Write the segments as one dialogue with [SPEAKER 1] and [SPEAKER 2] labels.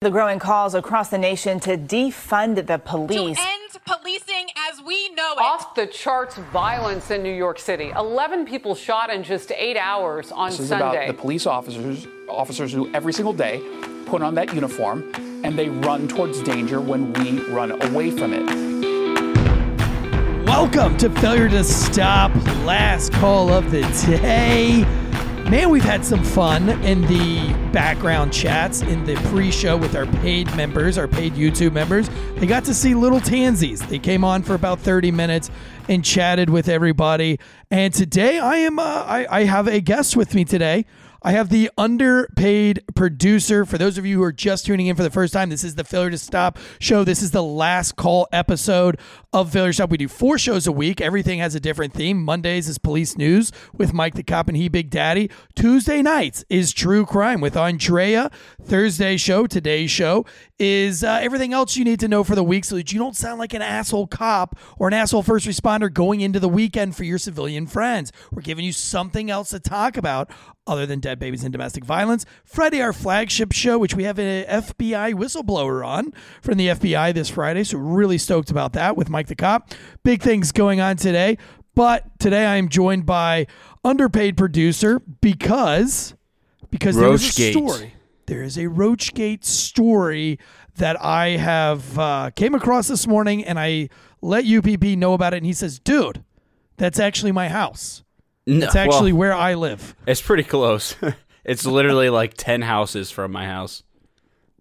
[SPEAKER 1] The growing calls across the nation to defund the police.
[SPEAKER 2] To end policing as we know it.
[SPEAKER 3] Off the charts violence in New York City. 11 people shot in just eight hours on
[SPEAKER 4] this is
[SPEAKER 3] Sunday.
[SPEAKER 4] about the police officers, officers who every single day put on that uniform and they run towards danger when we run away from it.
[SPEAKER 5] Welcome to Failure to Stop, last call of the day. Man, we've had some fun in the background chats in the pre show with our paid members, our paid YouTube members. They got to see little Tansies. They came on for about 30 minutes and chatted with everybody. And today I am, uh, I, I have a guest with me today. I have the underpaid producer. For those of you who are just tuning in for the first time, this is the Failure to Stop show. This is the last call episode of Failure to Stop. We do four shows a week. Everything has a different theme. Mondays is police news with Mike the Cop and He Big Daddy. Tuesday nights is true crime with Andrea. Thursday show, today's show, is uh, everything else you need to know for the week so that you don't sound like an asshole cop or an asshole first responder going into the weekend for your civilian friends. We're giving you something else to talk about other than dead babies and domestic violence. Friday, our flagship show, which we have an FBI whistleblower on from the FBI this Friday. So, really stoked about that with Mike the Cop. Big things going on today. But today I am joined by underpaid producer because because there is a story. There is a Roachgate story that I have uh, came across this morning, and I let UPP know about it, and he says, "Dude, that's actually my house.
[SPEAKER 6] No,
[SPEAKER 5] It's actually
[SPEAKER 6] well,
[SPEAKER 5] where I live."
[SPEAKER 6] it's pretty close. it's literally like ten houses from my house.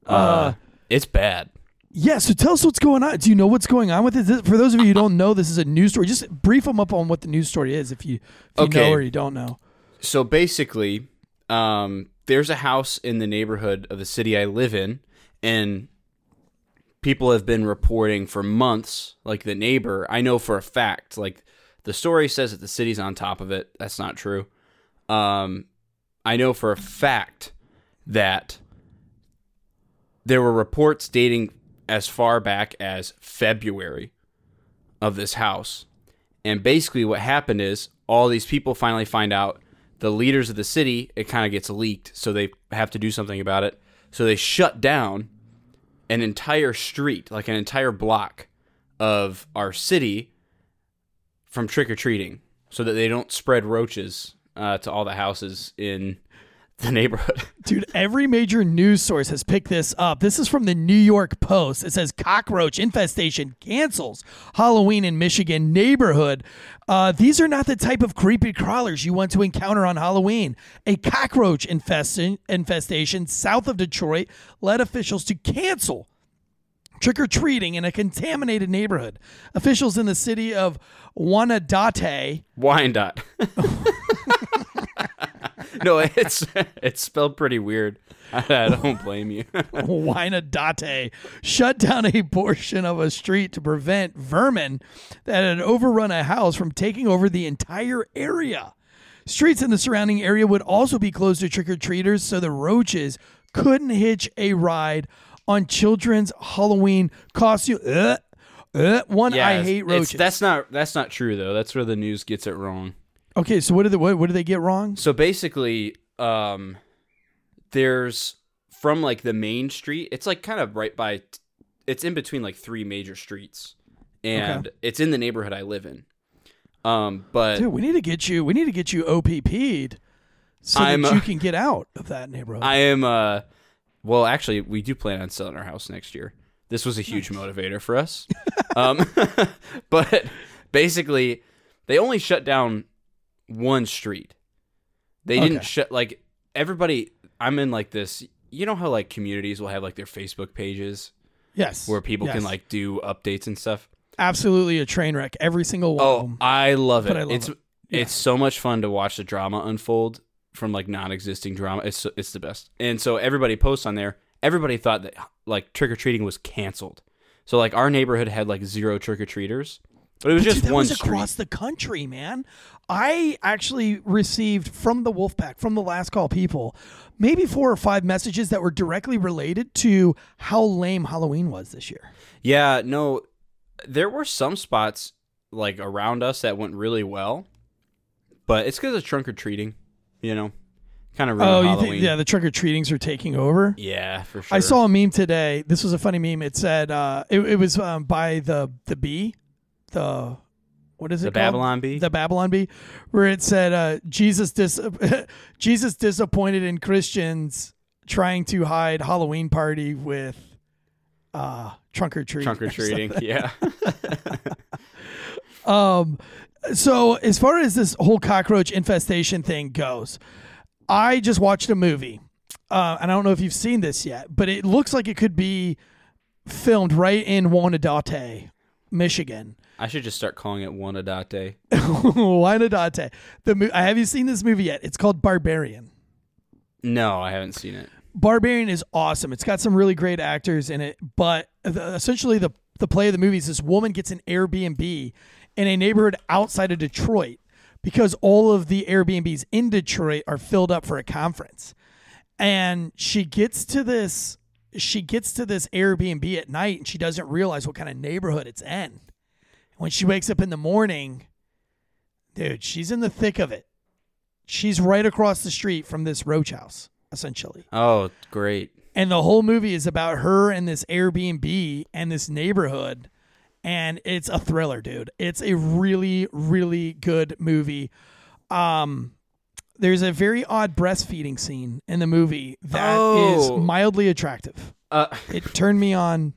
[SPEAKER 6] Uh, it's bad.
[SPEAKER 5] Yeah, so tell us what's going on. Do you know what's going on with it? This- For those of you who don't know, this is a news story. Just brief them up on what the news story is, if you if you
[SPEAKER 6] Okay.
[SPEAKER 5] know or you don't know.
[SPEAKER 6] So basically, um, there's a house in the neighborhood of the city I live in, and people have been reporting for months. Like the neighbor, I know for a fact. Like the story says that the city's on top of it. That's not true. Um, I know for a fact that there were reports dating as far back as February of this house. And basically, what happened is all these people finally find out the leaders of the city, it kind of gets leaked, so they have to do something about it. So they shut down an entire street, like an entire block of our city from trick or treating so that they don't spread roaches uh, to all the houses in the neighborhood.
[SPEAKER 5] Dude, every major news source has picked this up. This is from the New York Post. It says cockroach infestation cancels Halloween in Michigan neighborhood. Uh, these are not the type of creepy crawlers you want to encounter on Halloween. A cockroach infestation, infestation south of Detroit led officials to cancel trick or treating in a contaminated neighborhood. Officials in the city of Wanadate
[SPEAKER 6] Wyandotte. no, it's it's spelled pretty weird. I, I don't blame you.
[SPEAKER 5] Wyandotte shut down a portion of a street to prevent vermin that had overrun a house from taking over the entire area. Streets in the surrounding area would also be closed to trick or treaters so the roaches couldn't hitch a ride on children's Halloween costume. Uh, uh, one, I hate roaches.
[SPEAKER 6] That's not that's not true though. That's where the news gets it wrong.
[SPEAKER 5] Okay, so what did they, what, what did they get wrong?
[SPEAKER 6] So basically, um, there's from like the main street. It's like kind of right by. It's in between like three major streets, and it's in the neighborhood I live in. Um, but
[SPEAKER 5] Dude, we need to get you. We need to get you OPP'd so
[SPEAKER 6] I'm,
[SPEAKER 5] that
[SPEAKER 6] uh,
[SPEAKER 5] you can get out of that neighborhood.
[SPEAKER 6] I am uh well actually we do plan on selling our house next year. This was a huge motivator for us. um but basically they only shut down one street. They didn't shut like everybody I'm in like this you know how like communities will have like their Facebook pages
[SPEAKER 5] yes,
[SPEAKER 6] where people can like do updates and stuff.
[SPEAKER 5] absolutely a train wreck. Every single one of
[SPEAKER 6] Oh,
[SPEAKER 5] them.
[SPEAKER 6] I love it.
[SPEAKER 5] But I love
[SPEAKER 6] it's
[SPEAKER 5] it. Yeah.
[SPEAKER 6] it's so much fun to watch the drama unfold from like non-existing drama. It's it's the best. And so everybody posts on there. Everybody thought that like trick or treating was canceled. So like our neighborhood had like zero trick or treaters, but it was
[SPEAKER 5] But
[SPEAKER 6] just
[SPEAKER 5] dude,
[SPEAKER 6] one
[SPEAKER 5] was
[SPEAKER 6] street.
[SPEAKER 5] across the country, man. I actually received from the Wolfpack, from the last call people, maybe four or five messages that were directly related to how lame Halloween was this year.
[SPEAKER 6] Yeah, no, there were some spots like around us that went really well, but it's because of trunk or treating, you know, Kind of
[SPEAKER 5] Oh, you think yeah, the trick or treatings are taking over?
[SPEAKER 6] Yeah, for sure.
[SPEAKER 5] I saw a meme today. This was a funny meme. It said uh, it, it was um, by the the bee, the what is it?
[SPEAKER 6] The
[SPEAKER 5] called?
[SPEAKER 6] Babylon bee?
[SPEAKER 5] The Babylon bee, where it said uh, Jesus dis- Jesus disappointed in Christians trying to hide Halloween party with uh, trunk or treat.
[SPEAKER 6] trunk or treating. Yeah.
[SPEAKER 5] Um, so as far as this whole cockroach infestation thing goes, I just watched a movie, uh, and I don't know if you've seen this yet, but it looks like it could be filmed right in Wanadate, Michigan.
[SPEAKER 6] I should just start calling it Wanadate.
[SPEAKER 5] Wanadate. The mo- have you seen this movie yet? It's called Barbarian.
[SPEAKER 6] No, I haven't seen it.
[SPEAKER 5] Barbarian is awesome. It's got some really great actors in it, but the, essentially the the play of the movie is this woman gets an Airbnb in a neighborhood outside of Detroit because all of the Airbnbs in Detroit are filled up for a conference. And she gets to this she gets to this Airbnb at night and she doesn't realize what kind of neighborhood it's in. When she wakes up in the morning, dude, she's in the thick of it. She's right across the street from this roach house, essentially.
[SPEAKER 6] Oh, great.
[SPEAKER 5] And the whole movie is about her and this Airbnb and this neighborhood. And it's a thriller, dude. It's a really, really good movie. Um, there's a very odd breastfeeding scene in the movie that is
[SPEAKER 6] Oh.
[SPEAKER 5] mildly attractive.
[SPEAKER 6] Uh,
[SPEAKER 5] It turned me on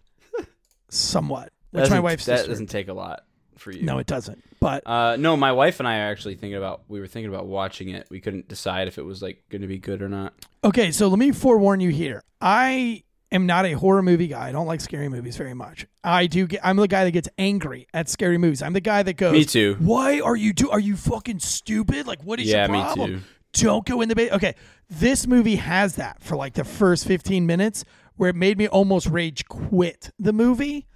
[SPEAKER 5] somewhat, which my wife's
[SPEAKER 6] that
[SPEAKER 5] sister.
[SPEAKER 6] doesn't take a lot for you.
[SPEAKER 5] No, it doesn't. But
[SPEAKER 6] Uh, no, my wife and I are actually thinking about. We were thinking about watching it. We couldn't decide if it was like going to be good or not.
[SPEAKER 5] Okay, so let me forewarn you here. I am not a horror movie guy. I don't like scary movies very much. I do get I'm the guy that gets angry at scary movies. I'm the guy that goes
[SPEAKER 6] Me too.
[SPEAKER 5] Why are you do are you fucking stupid? Like what is
[SPEAKER 6] Yeah,
[SPEAKER 5] your
[SPEAKER 6] me
[SPEAKER 5] problem?
[SPEAKER 6] too.
[SPEAKER 5] Don't go in the bait. Okay, this movie has that for like the first 15 minutes where it made me almost rage quit the movie,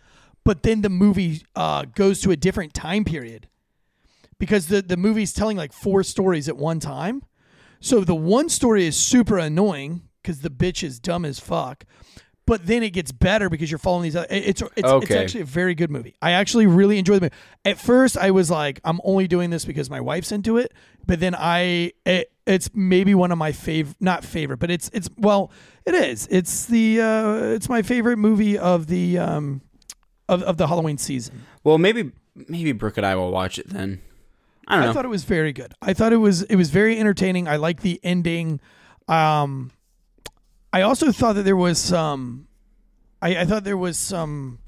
[SPEAKER 5] but then the movie uh, goes to a different time period because the the movie's telling like four stories at one time. So the one story is super annoying because the bitch is dumb as fuck. But then it gets better because you're following these. Other, it- it's it's, it's actually a very good movie. I actually really enjoy the movie. At first, I was like, I'm only doing this because my wife's into it. But then I, it, it's maybe one of my favorite, not favorite, but it's it's well, it is. It's the uh, it's my favorite movie of the um of of the Halloween season.
[SPEAKER 6] Well, maybe maybe Brooke and I will watch it then. I don't know.
[SPEAKER 5] I thought it was very good. I thought it was it was very entertaining. I like the ending. Um, I also thought that there was some. I, I thought there was some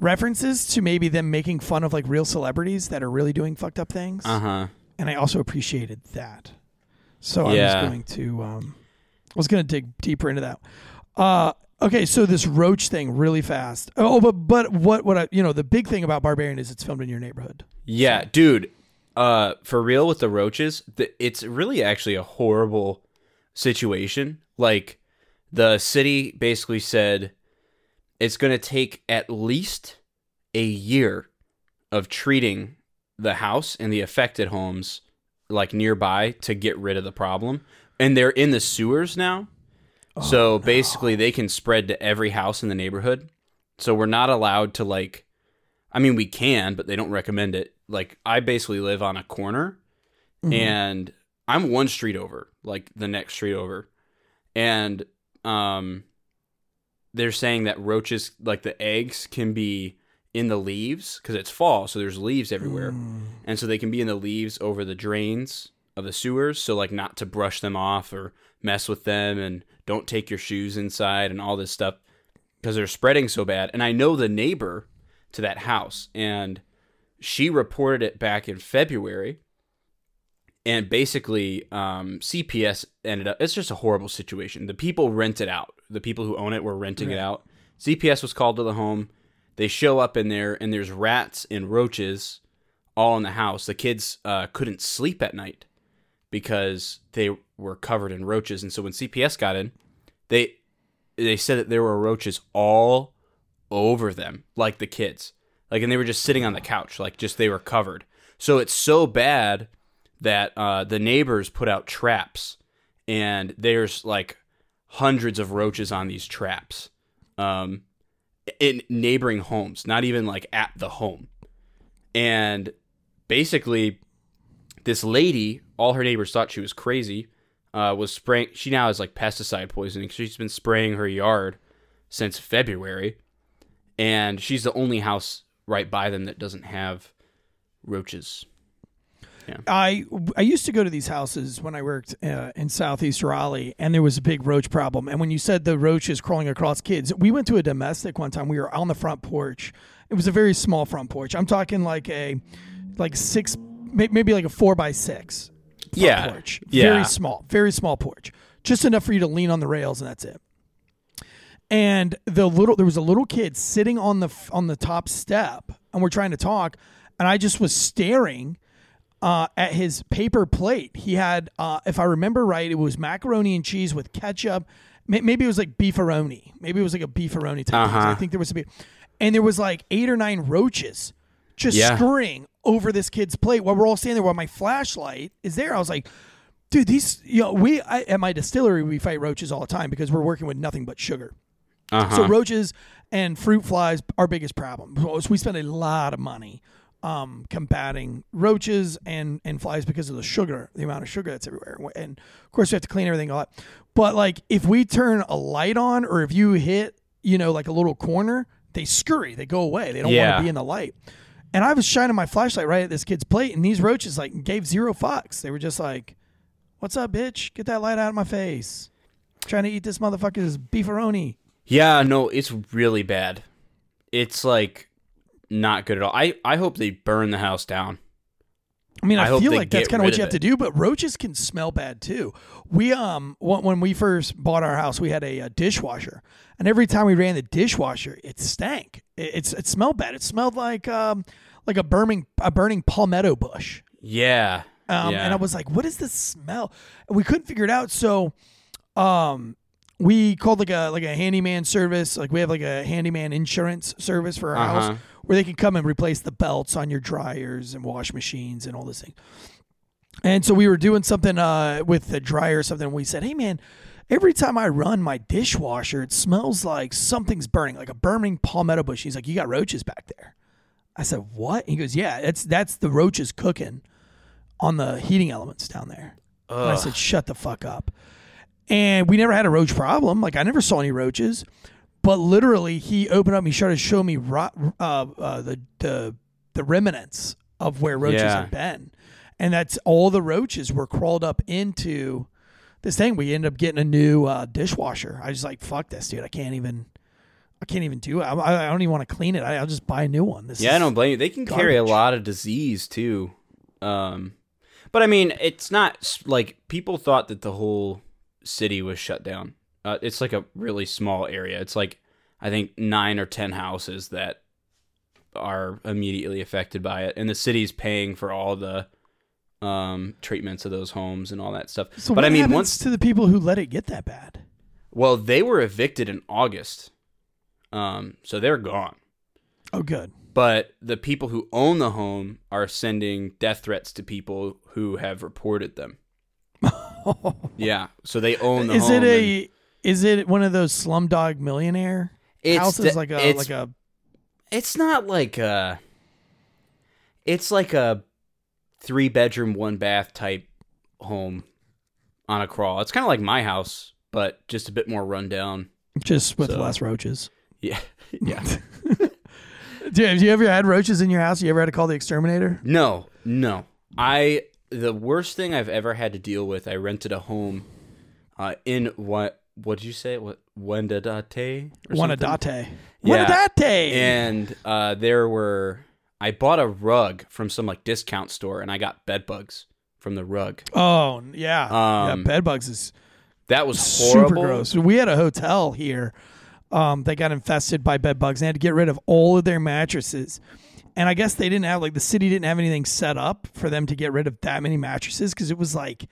[SPEAKER 5] references to maybe them making fun of like real celebrities that are really doing fucked up things,
[SPEAKER 6] uh huh.
[SPEAKER 5] and I also appreciated that. So I was going to um, I was going to dig deeper into that. Uh, okay, so this roach thing really fast. Oh, but but what what I you know the big thing about Barbarian is it's filmed in your neighborhood.
[SPEAKER 6] Yeah, dude. Uh, for real with the roaches, the, it's really actually a horrible situation. Like, the city basically said it's going to take at least a year of treating the house and the affected homes like nearby to get rid of the problem. And they're in the sewers now. So basically, they can spread to every house in the neighborhood. So we're not allowed to like I mean, we can, but they don't recommend it. Like, I basically live on a corner, and I'm one street over, like the next street over, and um, they're saying that roaches, like the eggs, can be in the leaves because it's fall, so there's leaves everywhere, and so they can be in the leaves over the drains of the sewers. So, like, not to brush them off or mess with them, and don't take your shoes inside and all this stuff because they're spreading so bad. And I know the neighbor to that house, and she reported it back in February. And basically, um, CPS ended up. It's just a horrible situation. The people rent it out. The people who own it were renting it out. CPS was called to the home. They show up in there, and there's rats and roaches all in the house. The kids uh, couldn't sleep at night because they were covered in roaches. And so when CPS got in, they they said that there were roaches all over them, like the kids. Like, and they were just sitting on the couch, like just they were covered. So it's so bad that uh, the neighbors put out traps, and there's like hundreds of roaches on these traps, um, in neighboring homes, not even like at the home. And basically, this lady, all her neighbors thought she was crazy. Uh, was spraying. She now has like pesticide poisoning. She's been spraying her yard since February, and she's the only house right by them that doesn't have roaches. Yeah.
[SPEAKER 5] I I used to go to these houses when I worked uh, in Southeast Raleigh, and there was a big roach problem. And when you said the roaches crawling across kids, we went to a domestic one time. We were on the front porch. It was a very small front porch. I'm talking like a like six, maybe like a four by six.
[SPEAKER 6] Yeah,
[SPEAKER 5] porch.
[SPEAKER 6] yeah.
[SPEAKER 5] Very small, very small porch. Just enough for you to lean on the rails, and that's it. And the little there was a little kid sitting on the on the top step, and we're trying to talk, and I just was staring uh, at his paper plate. He had, uh, if I remember right, it was macaroni and cheese with ketchup. Maybe it was like beefaroni. Maybe it was like a beefaroni type. thing.
[SPEAKER 6] Uh-huh.
[SPEAKER 5] I think there was a, be- and there was like eight or nine roaches just
[SPEAKER 6] Yeah.
[SPEAKER 5] scurrying over this kid's plate while we're all standing there. While my flashlight is there, I was like, dude, these, you know, we I, at my distillery we fight roaches all the time because we're working with nothing but sugar.
[SPEAKER 6] Uh-huh.
[SPEAKER 5] So roaches and fruit flies, our biggest problem. So we spend a lot of money um, combating roaches and, and flies because of the sugar, the amount of sugar that's everywhere. And of course, we have to clean everything a lot. But like, if we turn a light on, or if you hit, you know, like a little corner, they scurry, they go away. They don't want to be in the light. And I was shining my flashlight right at this kid's plate, and these roaches like gave zero fucks. They were just like, "What's up, bitch? Get that light out of my face! trying to eat this motherfucker's beefaroni."
[SPEAKER 6] Yeah, no, it's really bad. It's like not good at all. I, I hope they burn the house down.
[SPEAKER 5] I mean, I,
[SPEAKER 6] I
[SPEAKER 5] feel like that's kind of what you have to do, but roaches can smell bad too. We um when, we first bought our house, we had a, uh dishwasher, and every time we ran the dishwasher, it stank. It, it's it smelled bad. It smelled like um like a burning a burning palmetto bush.
[SPEAKER 6] Yeah.
[SPEAKER 5] Um,
[SPEAKER 6] yeah.
[SPEAKER 5] And I was like, what is this smell? And we couldn't figure it out. So um, we called like a like a handyman service. Like we have like a handyman insurance service for our
[SPEAKER 6] Uh-huh.
[SPEAKER 5] house where they can come and replace the belts on your dryers and wash machines and all this thing. And so we were doing something uh, with the dryer or something. And we said, hey man, every time I run my dishwasher, it smells like something's burning, like a burning palmetto bush. He's like, you got roaches back there. I said, what? He goes, yeah, that's that's the roaches cooking on the heating elements down there. And I said, shut the fuck up. And we never had a roach problem. Like I never saw any roaches. But literally, he opened up. and He started showing me ro- uh, uh, the the the remnants of where roaches
[SPEAKER 6] Yeah.
[SPEAKER 5] had been, and that's all the roaches were crawled up into this thing. We ended up getting a new uh, dishwasher. I was like, fuck this, dude. I can't even. I can't even do it. I, I don't even want to clean it. I, I'll just buy a new one. This
[SPEAKER 6] Yeah, I don't blame you. They can carry a lot of disease too. Um, but I mean, it's not like people thought that the whole city was shut down. Uh, it's like a really small area. It's like I think nine or ten houses that are immediately affected by it, and the city's paying for all the um, treatments of those homes and all that stuff.
[SPEAKER 5] So
[SPEAKER 6] but
[SPEAKER 5] what
[SPEAKER 6] I mean,
[SPEAKER 5] happens
[SPEAKER 6] once
[SPEAKER 5] to the people who let it get that bad?
[SPEAKER 6] well, they were evicted in August, um, so they're gone.
[SPEAKER 5] Oh, good.
[SPEAKER 6] but the people who own the home are sending death threats to people who have reported them. yeah, so they own the
[SPEAKER 5] is
[SPEAKER 6] home.
[SPEAKER 5] it
[SPEAKER 6] and
[SPEAKER 5] a is it one of those Slumdog Millionaire
[SPEAKER 6] It's
[SPEAKER 5] houses like a
[SPEAKER 6] it's-
[SPEAKER 5] like a
[SPEAKER 6] It's not like a. It's like a three bedroom, one bath type home on a crawl. It's kind of like my house, but just a bit more rundown.
[SPEAKER 5] just with
[SPEAKER 6] So-
[SPEAKER 5] less roaches?
[SPEAKER 6] Yeah, yeah.
[SPEAKER 5] Do you, have you ever had roaches in your house? You ever had to call the exterminator?
[SPEAKER 6] No, no. I the worst thing I've ever had to deal with. I rented a home uh, in what? What did you say? What Wendadate?
[SPEAKER 5] Wanadate.
[SPEAKER 6] Yeah. And uh, there were. I bought a rug from some like discount store, and I got bed bugs from the rug.
[SPEAKER 5] oh yeah,
[SPEAKER 6] Um,
[SPEAKER 5] yeah. Bed bugs is
[SPEAKER 6] That was horrible.
[SPEAKER 5] super gross. We had a hotel here um, that got infested by bed bugs. and They had to get rid of all of their mattresses. And I guess they didn't have like the city didn't have anything set up for them to get rid of that many mattresses because it was like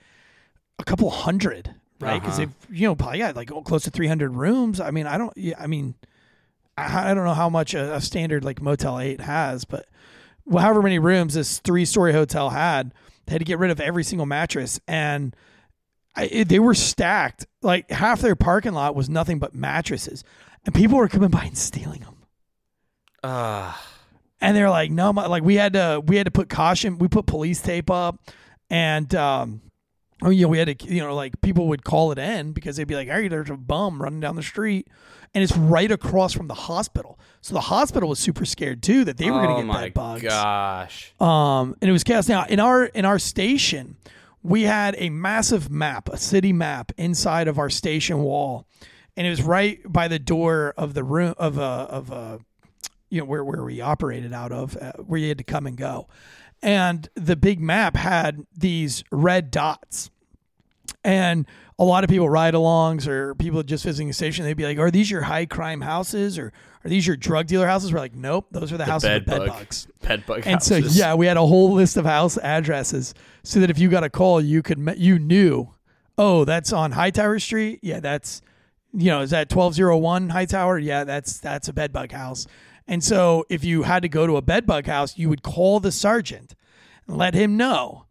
[SPEAKER 5] a couple hundred, right? Because
[SPEAKER 6] Uh-huh.
[SPEAKER 5] they've you know probably got like oh, close to three hundred rooms. I mean, I don't. Yeah, I mean, I, I don't know how much a, a standard like Motel Eight has, but well, however many rooms this three story hotel had, they had to get rid of every single mattress and. I, it, they were stacked. Like half their parking lot was nothing but mattresses, and people were coming by and stealing them.
[SPEAKER 6] Ah,
[SPEAKER 5] And they're like, no, my, like we had to, we had to put caution. We put police tape up, and um, Oh, you know, we had to, you know, like people would call it in because they'd be like, "Hey, there's a bum running down the street," and it's right across from the hospital. So the hospital was super scared too that they were going
[SPEAKER 6] oh
[SPEAKER 5] to get
[SPEAKER 6] my
[SPEAKER 5] bed bugs.
[SPEAKER 6] gosh.
[SPEAKER 5] Um, and it was chaos. Now in our in our station, we had a massive map, a city map inside of our station wall, and it was right by the door of the room of a of a you know where where we operated out of, uh, where you had to come and go, and the big map had these red dots, and a lot of people ride-alongs or people just visiting the station, they'd be like, "Are these your high crime houses or are these your drug dealer houses?" We're like, "Nope, those are the, houses
[SPEAKER 6] bed
[SPEAKER 5] with bed
[SPEAKER 6] bug.
[SPEAKER 5] bugs."
[SPEAKER 6] Bed bug
[SPEAKER 5] And so yeah, we had a whole list of house addresses so that if you got a call, you could you knew, oh, that's on Hightower Street. Yeah, that's you know, is that twelve zero one Hightower? Yeah, that's that's a bedbug house. And so if you had to go to a bedbug house, you would call the sergeant, and let him know,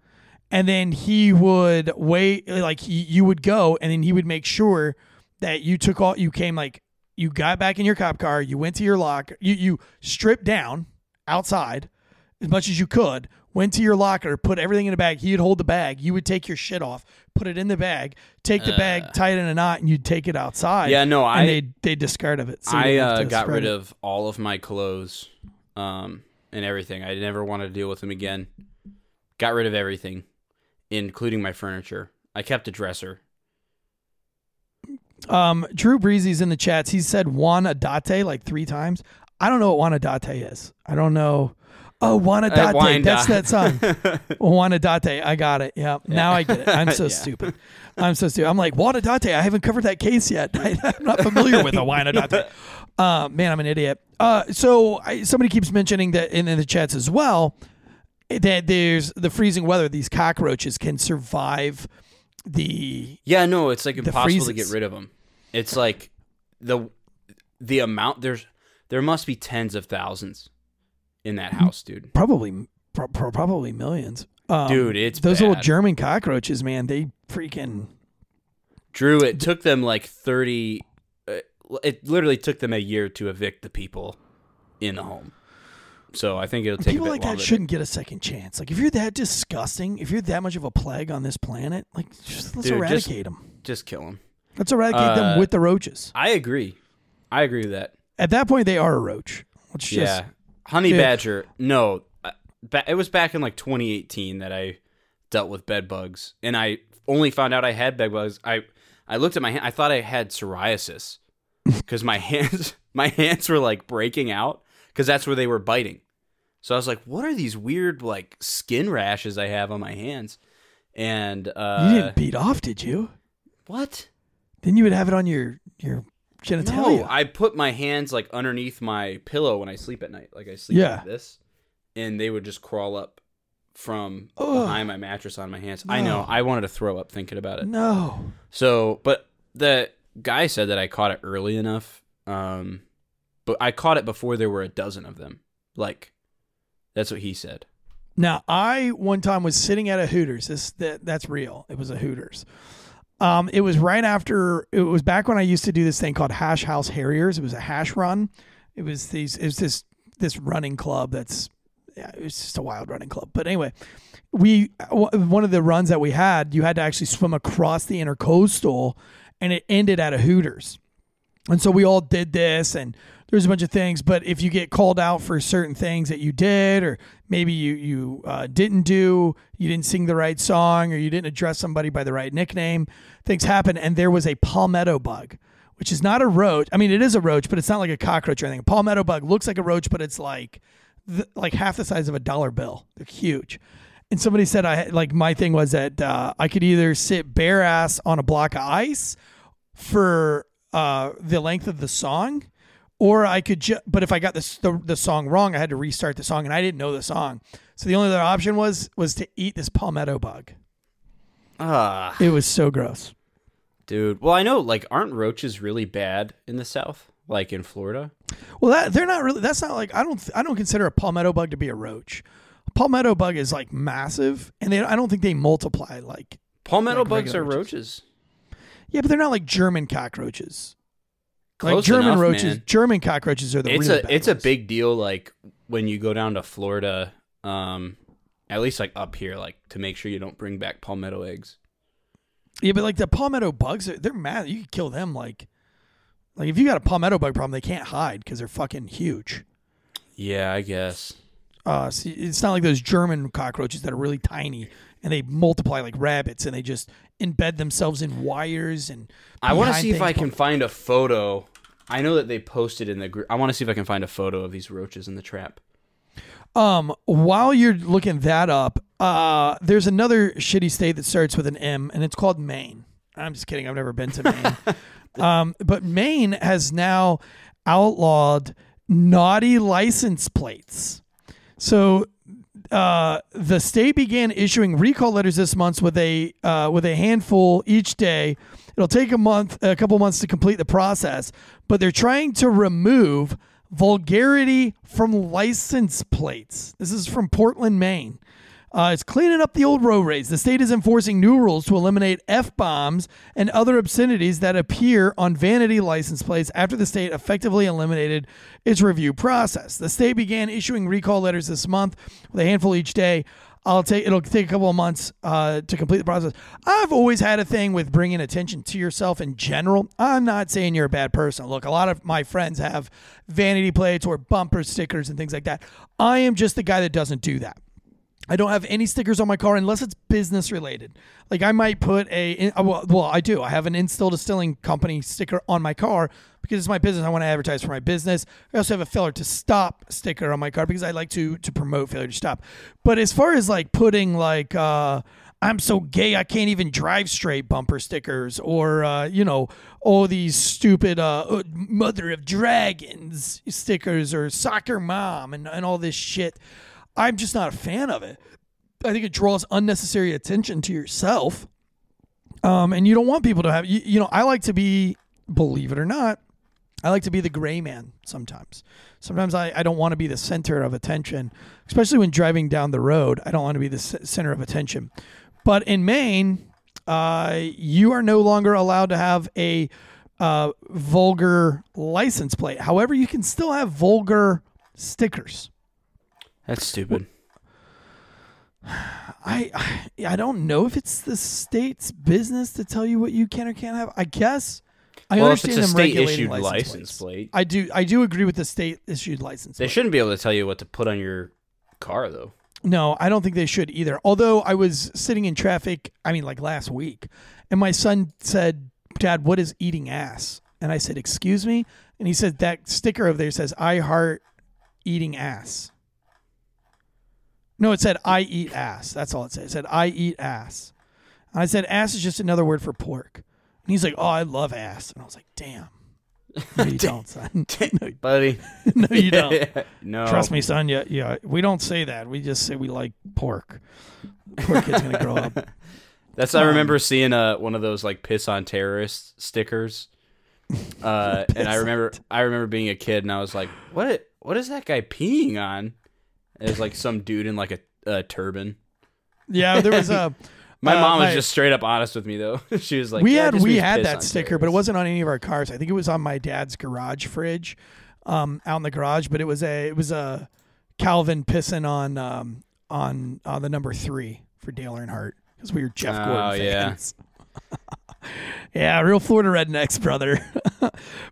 [SPEAKER 5] and then he would wait. Like he, you would go, and then he would make sure that you took all you came like you got back in your cop car, you went to your locker, you you stripped down outside as much as you could, went to your locker, put everything in a bag. He'd hold the bag. You would take your shit off, put it in the bag, take the bag, tie it in a knot, and you'd take it outside.
[SPEAKER 6] Uh. Yeah, no, I-
[SPEAKER 5] they they discard of it. so
[SPEAKER 6] I uh, got rid
[SPEAKER 5] it.
[SPEAKER 6] of all of my clothes um, and everything. I never wanted to deal with them again. Got rid of everything, including my furniture. I kept a dresser.
[SPEAKER 5] Um, Drew Breezy's in the chats. He said Juan Adate like three times. I don't know what Juan Adate is. I don't know. Oh, Juan Adate.
[SPEAKER 6] Juan
[SPEAKER 5] That's that song. Juan Adate. I got it. Yeah. Now I get it. I'm so
[SPEAKER 6] Yeah.
[SPEAKER 5] stupid. I'm so stupid. I'm like, Juan Adate. I haven't covered that case yet. I, am not familiar with a Juan Adate. Uh, man, I'm an idiot. Uh, so I, somebody keeps mentioning that in, in the chats as well that there's the freezing weather. These cockroaches can survive the
[SPEAKER 6] Yeah, no, it's like impossible to get rid of them. It's like the the amount there's there must be tens of thousands in that house, dude.
[SPEAKER 5] probably pro- pro- probably millions. Um,
[SPEAKER 6] Dude, it's
[SPEAKER 5] those little. German cockroaches, man. They freaking
[SPEAKER 6] Drew, it took them like 30 uh, it literally took them a year to evict the people in the home. So I think it'll take
[SPEAKER 5] people
[SPEAKER 6] a bit
[SPEAKER 5] like that shouldn't get a second chance. Like if you're that disgusting, if you're that much of a plague on this planet, like just let's
[SPEAKER 6] Dude, just-
[SPEAKER 5] eradicate them.
[SPEAKER 6] Just kill them.
[SPEAKER 5] Let's eradicate them
[SPEAKER 6] uh,
[SPEAKER 5] with the roaches.
[SPEAKER 6] I agree. I agree with that.
[SPEAKER 5] At that point, they are a roach. Let's just
[SPEAKER 6] yeah. Honey badger. No, uh, it was back in like 2018 that I dealt with bed bugs, and I only found out I had bed bugs. I I looked at my hand. I thought I had psoriasis because my hands my hands were like breaking out because that's where they were biting. So I was like, "What are these weird like skin rashes I have on my hands?" And uh,
[SPEAKER 5] you didn't beat off, did you?
[SPEAKER 6] what?
[SPEAKER 5] Then you would have it on your your genitalia.
[SPEAKER 6] No, I put my hands like underneath my pillow when I sleep at night. Like I sleep
[SPEAKER 5] Yeah.
[SPEAKER 6] like this, and they would just crawl up from
[SPEAKER 5] Ugh.
[SPEAKER 6] behind my mattress on my hands. I know. I wanted to throw up thinking about it.
[SPEAKER 5] no.
[SPEAKER 6] So, but the guy said that I caught it early enough. Um, but I caught it before there were a dozen of them. Like, that's what he said.
[SPEAKER 5] Now, I one time was sitting at a Hooters. This that that's real. It was a Hooters. Um, it was right after. It was back when I used to do this thing called Hash House Harriers. It was a hash run. It was these. It was this this running club. That's yeah. It was just a wild running club. But anyway, we one of the runs that we had, you had to actually swim across the intercoastal, and it ended at a Hooters. And so we all did this, and there's a bunch of things. But if you get called out for certain things that you did, or maybe you you uh, didn't do, you didn't sing the right song, or you didn't address somebody by the right nickname, things happen. And there was a palmetto bug, which is not a roach. I mean, it is a roach, but it's not like a cockroach or anything. A palmetto bug looks like a roach, but it's like th- like half the size of a dollar bill. They're huge. And somebody said I like my thing was that uh, I could either sit bare ass on a block of ice for uh, the length of the song, or I could just. But if I got this the, the song wrong, I had to restart the song, and I didn't know the song. So the only other option was was to eat this palmetto bug.
[SPEAKER 6] Ah,
[SPEAKER 5] It was so gross.
[SPEAKER 6] dude. Well, I know, like, aren't roaches really bad in the South? Like in Florida?
[SPEAKER 5] Well, that they're not really. That's not like I don't. I don't consider a palmetto bug to be a roach. A palmetto bug is like massive, and they. I don't think they multiply like.
[SPEAKER 6] Palmetto
[SPEAKER 5] Like
[SPEAKER 6] bugs are
[SPEAKER 5] regular
[SPEAKER 6] roaches.
[SPEAKER 5] Yeah, but they're not like German cockroaches. Like German
[SPEAKER 6] enough,
[SPEAKER 5] roaches.
[SPEAKER 6] man.
[SPEAKER 5] German cockroaches are the
[SPEAKER 6] it's a it's a big deal like when you go down to Florida um at least like up here like to make sure you don't bring back palmetto eggs
[SPEAKER 5] Yeah, but like the palmetto bugs, they're- they're mad. You could kill them. Like, like if you got a palmetto bug problem, they can't hide because they're fucking huge.
[SPEAKER 6] Yeah, I guess.
[SPEAKER 5] Uh, see, it's not like those German cockroaches that are really tiny and they multiply like rabbits and they just embed themselves in wires and.
[SPEAKER 6] I want to see if. I can find a photo. I know that they posted in the group. I want to see if I can find a photo of these roaches in the trap.
[SPEAKER 5] Um, while you're looking that up, uh, there's another shitty state that starts with an M, and it's called Maine. I'm just kidding. I've never been to Maine. um, but Maine has now outlawed naughty license plates. So uh, the state began issuing recall letters this month with a uh, with a handful each day. It'll take a month, a couple months to complete the process, but they're trying to remove vulgarity from license plates. This is from Portland, Maine. Uh, it's cleaning up the old road rage. The state is enforcing new rules to eliminate F bombs and other obscenities that appear on vanity license plates after the state effectively eliminated its review process. The state began issuing recall letters this month with a handful each day. I'll take it'll take a couple of months uh, to complete the process. I've always had a thing with bringing attention to yourself in general. I'm not saying you're a bad person. Look, a lot of my friends have vanity plates or bumper stickers and things like that. I am just the guy that doesn't do that. I don't have any stickers on my car unless it's business related. Like I might put a uh, well, I do. I have an Instill Distilling Company sticker on my car because it's my business. I want to advertise for my business. I also have a failure to stop sticker on my car because I like to to promote failure to stop. But as far as like putting like uh I'm so gay I can't even drive straight bumper stickers or uh, you know all these stupid uh, uh, mother of dragons stickers or soccer mom and, and all this shit. I'm just not a fan of it. I think it draws unnecessary attention to yourself. Um, and you don't want people to have, you, you know, I like to be, believe it or not, I like to be the gray man sometimes. Sometimes I, I don't want to be the center of attention, especially when driving down the road. I don't want to be the center of attention. But in Maine, uh, you are no longer allowed to have a uh, vulgar license plate. However, you can still have vulgar stickers.
[SPEAKER 6] That's stupid.
[SPEAKER 5] I, I I don't know if it's the state's business to tell you what you can or can't have. I guess I
[SPEAKER 6] well, if
[SPEAKER 5] understand
[SPEAKER 6] it's a
[SPEAKER 5] them
[SPEAKER 6] state
[SPEAKER 5] regulating
[SPEAKER 6] issued
[SPEAKER 5] license,
[SPEAKER 6] license
[SPEAKER 5] plates.
[SPEAKER 6] plate,
[SPEAKER 5] I do I do agree with the state issued license.
[SPEAKER 6] they
[SPEAKER 5] plate.
[SPEAKER 6] shouldn't be able to tell you what to put on your car, though.
[SPEAKER 5] No, I don't think they should either. Although I was sitting in traffic, I mean like last week, and my son said, "Dad, what is eating ass?" And I said, "Excuse me?" And he said that sticker over there says, "I heart eating ass." No, it said I eat ass. That's all it said. It said I eat ass. And I said ass is just another word for pork. And he's like, "Oh, I love ass." And I was like, "Damn." No, you don't, son. no,
[SPEAKER 6] Buddy.
[SPEAKER 5] no, you don't.
[SPEAKER 6] no.
[SPEAKER 5] Trust me, son. Yeah, yeah. We don't say that. We just say we like pork. Poor kid's gonna grow up.
[SPEAKER 6] That's I remember seeing uh one of those like piss on terrorists stickers. Uh and I remember I remember being a kid and I was like, "What what is that guy peeing on?" It was like some dude in like a, a turban.
[SPEAKER 5] Yeah, there was a.
[SPEAKER 6] My
[SPEAKER 5] uh,
[SPEAKER 6] mom was
[SPEAKER 5] my-
[SPEAKER 6] just straight up honest with me though. she was like,
[SPEAKER 5] we
[SPEAKER 6] "Yeah,
[SPEAKER 5] had
[SPEAKER 6] just
[SPEAKER 5] we had
[SPEAKER 6] piss
[SPEAKER 5] that
[SPEAKER 6] on
[SPEAKER 5] sticker, but it wasn't on any of our cars. I think it was on my dad's garage fridge, um, out in the garage. But it was a it was a Calvin pissing on um on uh, the number three for Dale Earnhardt because we were Jeff
[SPEAKER 6] Oh,
[SPEAKER 5] Gordon
[SPEAKER 6] yeah.
[SPEAKER 5] fans. yeah, real Florida rednecks, brother.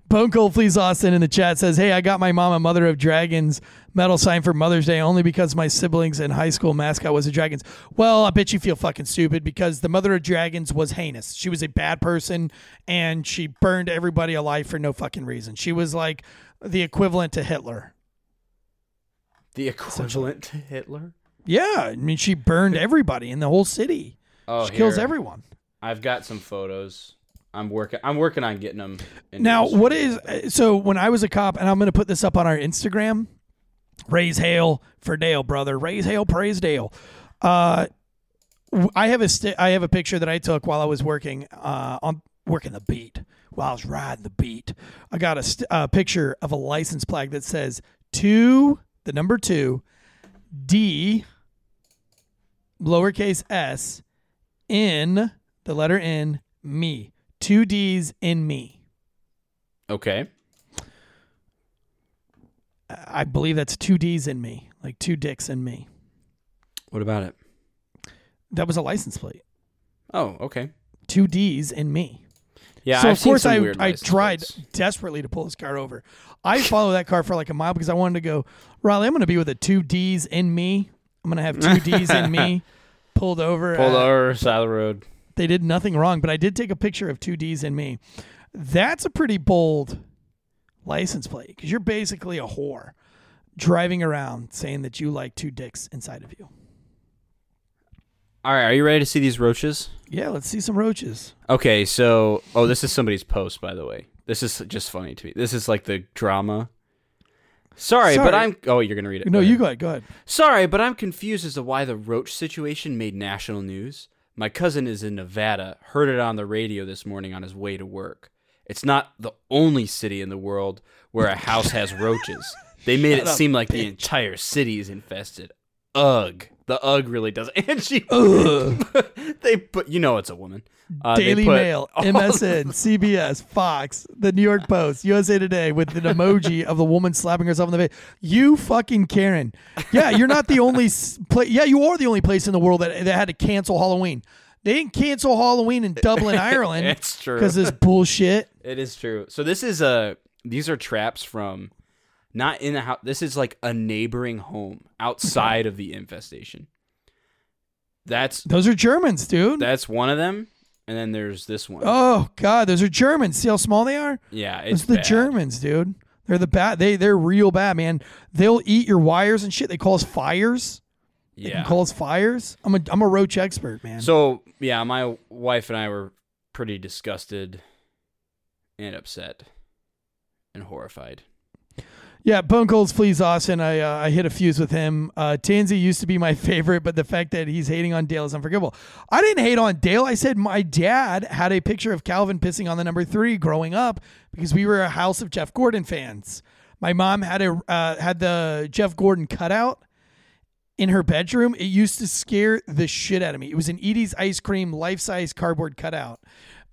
[SPEAKER 5] Bone Cold Fleas Austin in the chat says, Hey, I got my mom a Mother of Dragons medal sign for Mother's Day only because my siblings in high school mascot was a Dragons. Well, I bet you feel fucking stupid because the Mother of Dragons was heinous. She was a bad person and she burned everybody alive for no fucking reason. She was like the equivalent to Hitler.
[SPEAKER 6] the equivalent to Hitler.
[SPEAKER 5] Yeah, I mean, she burned everybody in the whole city.
[SPEAKER 6] Oh,
[SPEAKER 5] she kills everyone.
[SPEAKER 6] I've got some photos. I'm working. I'm working on getting them.
[SPEAKER 5] Now, what so when I was a cop, and I'm going to put this up on our Instagram. Raise hail for Dale, brother. Raise hail, praise Dale. Uh, I have a sti- I have a picture that I took while I was working uh, on working the beat. While I was riding the beat, I got a, st- picture of a license plaque that says two, the number two, D, lowercase s, in the letter N, me. Two D's in me.
[SPEAKER 6] Okay.
[SPEAKER 5] I believe that's two D's in me, like two dicks in me.
[SPEAKER 6] What about it?
[SPEAKER 5] That was a license plate.
[SPEAKER 6] Oh, okay.
[SPEAKER 5] two D's in me.
[SPEAKER 6] Yeah,
[SPEAKER 5] so
[SPEAKER 6] I've
[SPEAKER 5] of course I I tried
[SPEAKER 6] plates.
[SPEAKER 5] desperately to pull this car over. I followed that car for like a mile because I wanted to go, Riley, I'm going to be with a two D's in me. I'm going to have two D's in me. Pulled over.
[SPEAKER 6] Pulled over side of the road.
[SPEAKER 5] They did nothing wrong, but I did take a picture of two D's in me. That's a pretty bold license plate because you're basically a whore driving around saying that you like two dicks inside of you.
[SPEAKER 6] All right, are you ready to see these roaches?
[SPEAKER 5] Yeah, let's see some roaches.
[SPEAKER 6] Okay, so oh, this is somebody's post, by the way. This is just funny to me. This is like the drama. Sorry, but I'm. Oh, you're gonna read it.
[SPEAKER 5] No,
[SPEAKER 6] Go
[SPEAKER 5] you go ahead. Go ahead.
[SPEAKER 6] Sorry, but I'm confused as to why the roach situation made national news. My cousin is in Nevada, heard it on the radio this morning on his way to work. It's not the only city in the world where a house has roaches. They made it seem like the entire city is infested. Ugh. The ugh really does. And she, ugh. they put, you know, it's a woman. Uh,
[SPEAKER 5] Daily Mail, MSN, CBS, Fox, the New York Post, USA Today with an emoji of the woman slapping herself in the face. You fucking Karen. Yeah, you're not the only s- pla Yeah, you are the only place in the world that, that had to cancel Halloween. They didn't cancel Halloween in Dublin, Ireland.
[SPEAKER 6] It's true.
[SPEAKER 5] Because this bullshit.
[SPEAKER 6] It is true. So this is a these are traps from not in the house. This is like a neighboring home outside of the infestation. That's
[SPEAKER 5] Those are Germans, dude.
[SPEAKER 6] that's one of them, and then there's this one.
[SPEAKER 5] oh God, those are Germans. See how small they are?
[SPEAKER 6] yeah, it's
[SPEAKER 5] It's the
[SPEAKER 6] bad.
[SPEAKER 5] Germans, dude. They're the bad. They they're real bad, man. They'll eat your wires and shit. They call us fires. They
[SPEAKER 6] Yeah.
[SPEAKER 5] us fires. I'm a I'm a roach expert, man.
[SPEAKER 6] So yeah, my wife and I were pretty disgusted and upset and horrified.
[SPEAKER 5] Yeah, Bone Cold's Fleas Austin. I uh, I hit a fuse with him. Uh, Tansy used to be my favorite, but the fact that he's hating on Dale is unforgivable. I didn't hate on Dale. I said my dad had a picture of Calvin pissing on the number three growing up because we were a house of Jeff Gordon fans. My mom had a uh, had the Jeff Gordon cutout in her bedroom. It used to scare the shit out of me. It was an Edy's ice cream life size cardboard cutout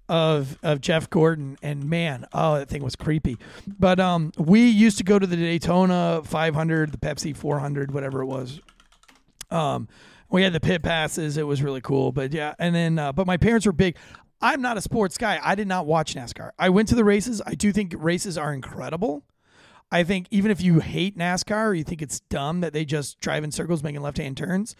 [SPEAKER 5] of of Jeff Gordon and man, oh that thing was creepy. But um we used to go to the Daytona 500, the Pepsi 400, whatever it was. Um we had the pit passes. It was really cool. But yeah, and then uh, but my parents were big. I'm not a sports guy. I did not watch NASCAR. I went to the races. I do think races are incredible. I think even if you hate NASCAR or you think it's dumb that they just drive in circles making left-hand turns,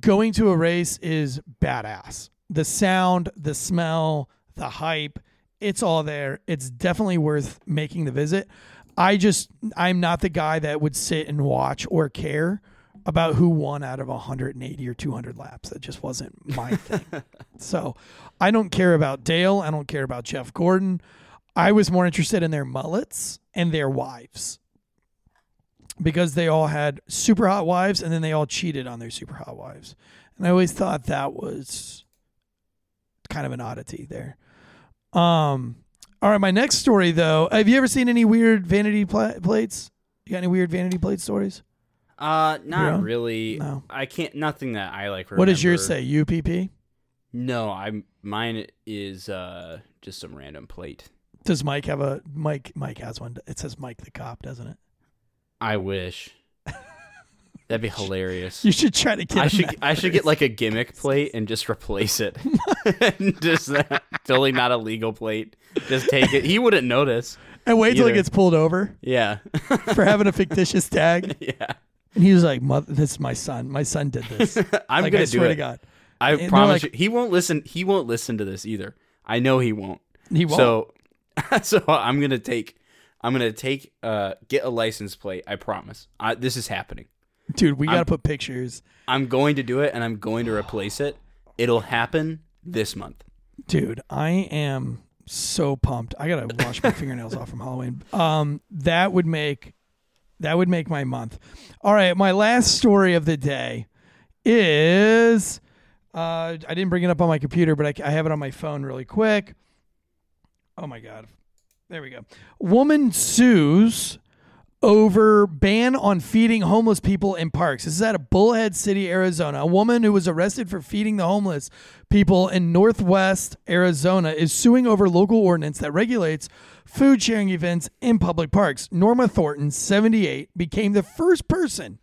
[SPEAKER 5] going to a race is badass. The sound, the smell, the hype, it's all there. It's definitely worth making the visit. I just I'm not the guy that would sit and watch or care about who won out of 180 or 200 laps. That just wasn't my thing. so, I don't care about Dale, I don't care about Jeff Gordon. I was more interested in their mullets and their wives because they all had super hot wives and then they all cheated on their super hot wives. And I always thought that was kind of an oddity there. Um, all right, my next story though. Have you ever seen any weird vanity pla- plates? You got any weird vanity plate stories?
[SPEAKER 6] Uh, not really.
[SPEAKER 5] No.
[SPEAKER 6] I can't. Nothing that I like.
[SPEAKER 5] What does yours say? UPP?
[SPEAKER 6] No, I'm. Mine is uh just some random plate.
[SPEAKER 5] Does Mike have a Mike? Mike has one. It says Mike the cop, doesn't it?
[SPEAKER 6] I wish. That'd be hilarious.
[SPEAKER 5] You should try to get.
[SPEAKER 6] I should I should get like a gimmick plate and just replace it. just that, totally not a legal plate. Just take it. He wouldn't notice.
[SPEAKER 5] and wait till it
[SPEAKER 6] either.
[SPEAKER 5] gets pulled over
[SPEAKER 6] Yeah.
[SPEAKER 5] for having a fictitious tag.
[SPEAKER 6] yeah.
[SPEAKER 5] And he was like, "Mother, this is my son. My son did this."
[SPEAKER 6] I'm
[SPEAKER 5] like,
[SPEAKER 6] gonna
[SPEAKER 5] I
[SPEAKER 6] do
[SPEAKER 5] swear
[SPEAKER 6] it.
[SPEAKER 5] to God,
[SPEAKER 6] I
[SPEAKER 5] And
[SPEAKER 6] promise
[SPEAKER 5] like-
[SPEAKER 6] you. He won't listen. He won't listen to this either. I know he won't.
[SPEAKER 5] he won't.
[SPEAKER 6] So, so I'm gonna take. I'm gonna take. Uh, get a license plate. I promise. I, this is happening.
[SPEAKER 5] Dude, we got to put pictures.
[SPEAKER 6] I'm going to do it, and I'm going to replace it. It'll happen this month.
[SPEAKER 5] Dude, I am so pumped. I gotta wash my fingernails off from Halloween. Um, that would make that would make my month. All right, my last story of the day is uh, I didn't bring it up on my computer, but I, I have it on my phone really quick. Oh my god, there we go. Woman sues over ban on feeding homeless people in parks. This is out of Bullhead City, Arizona. A woman who was arrested for feeding the homeless people in Northwest Arizona is suing over local ordinance that regulates food sharing events in public parks. Norma Thornton, 78, became the first person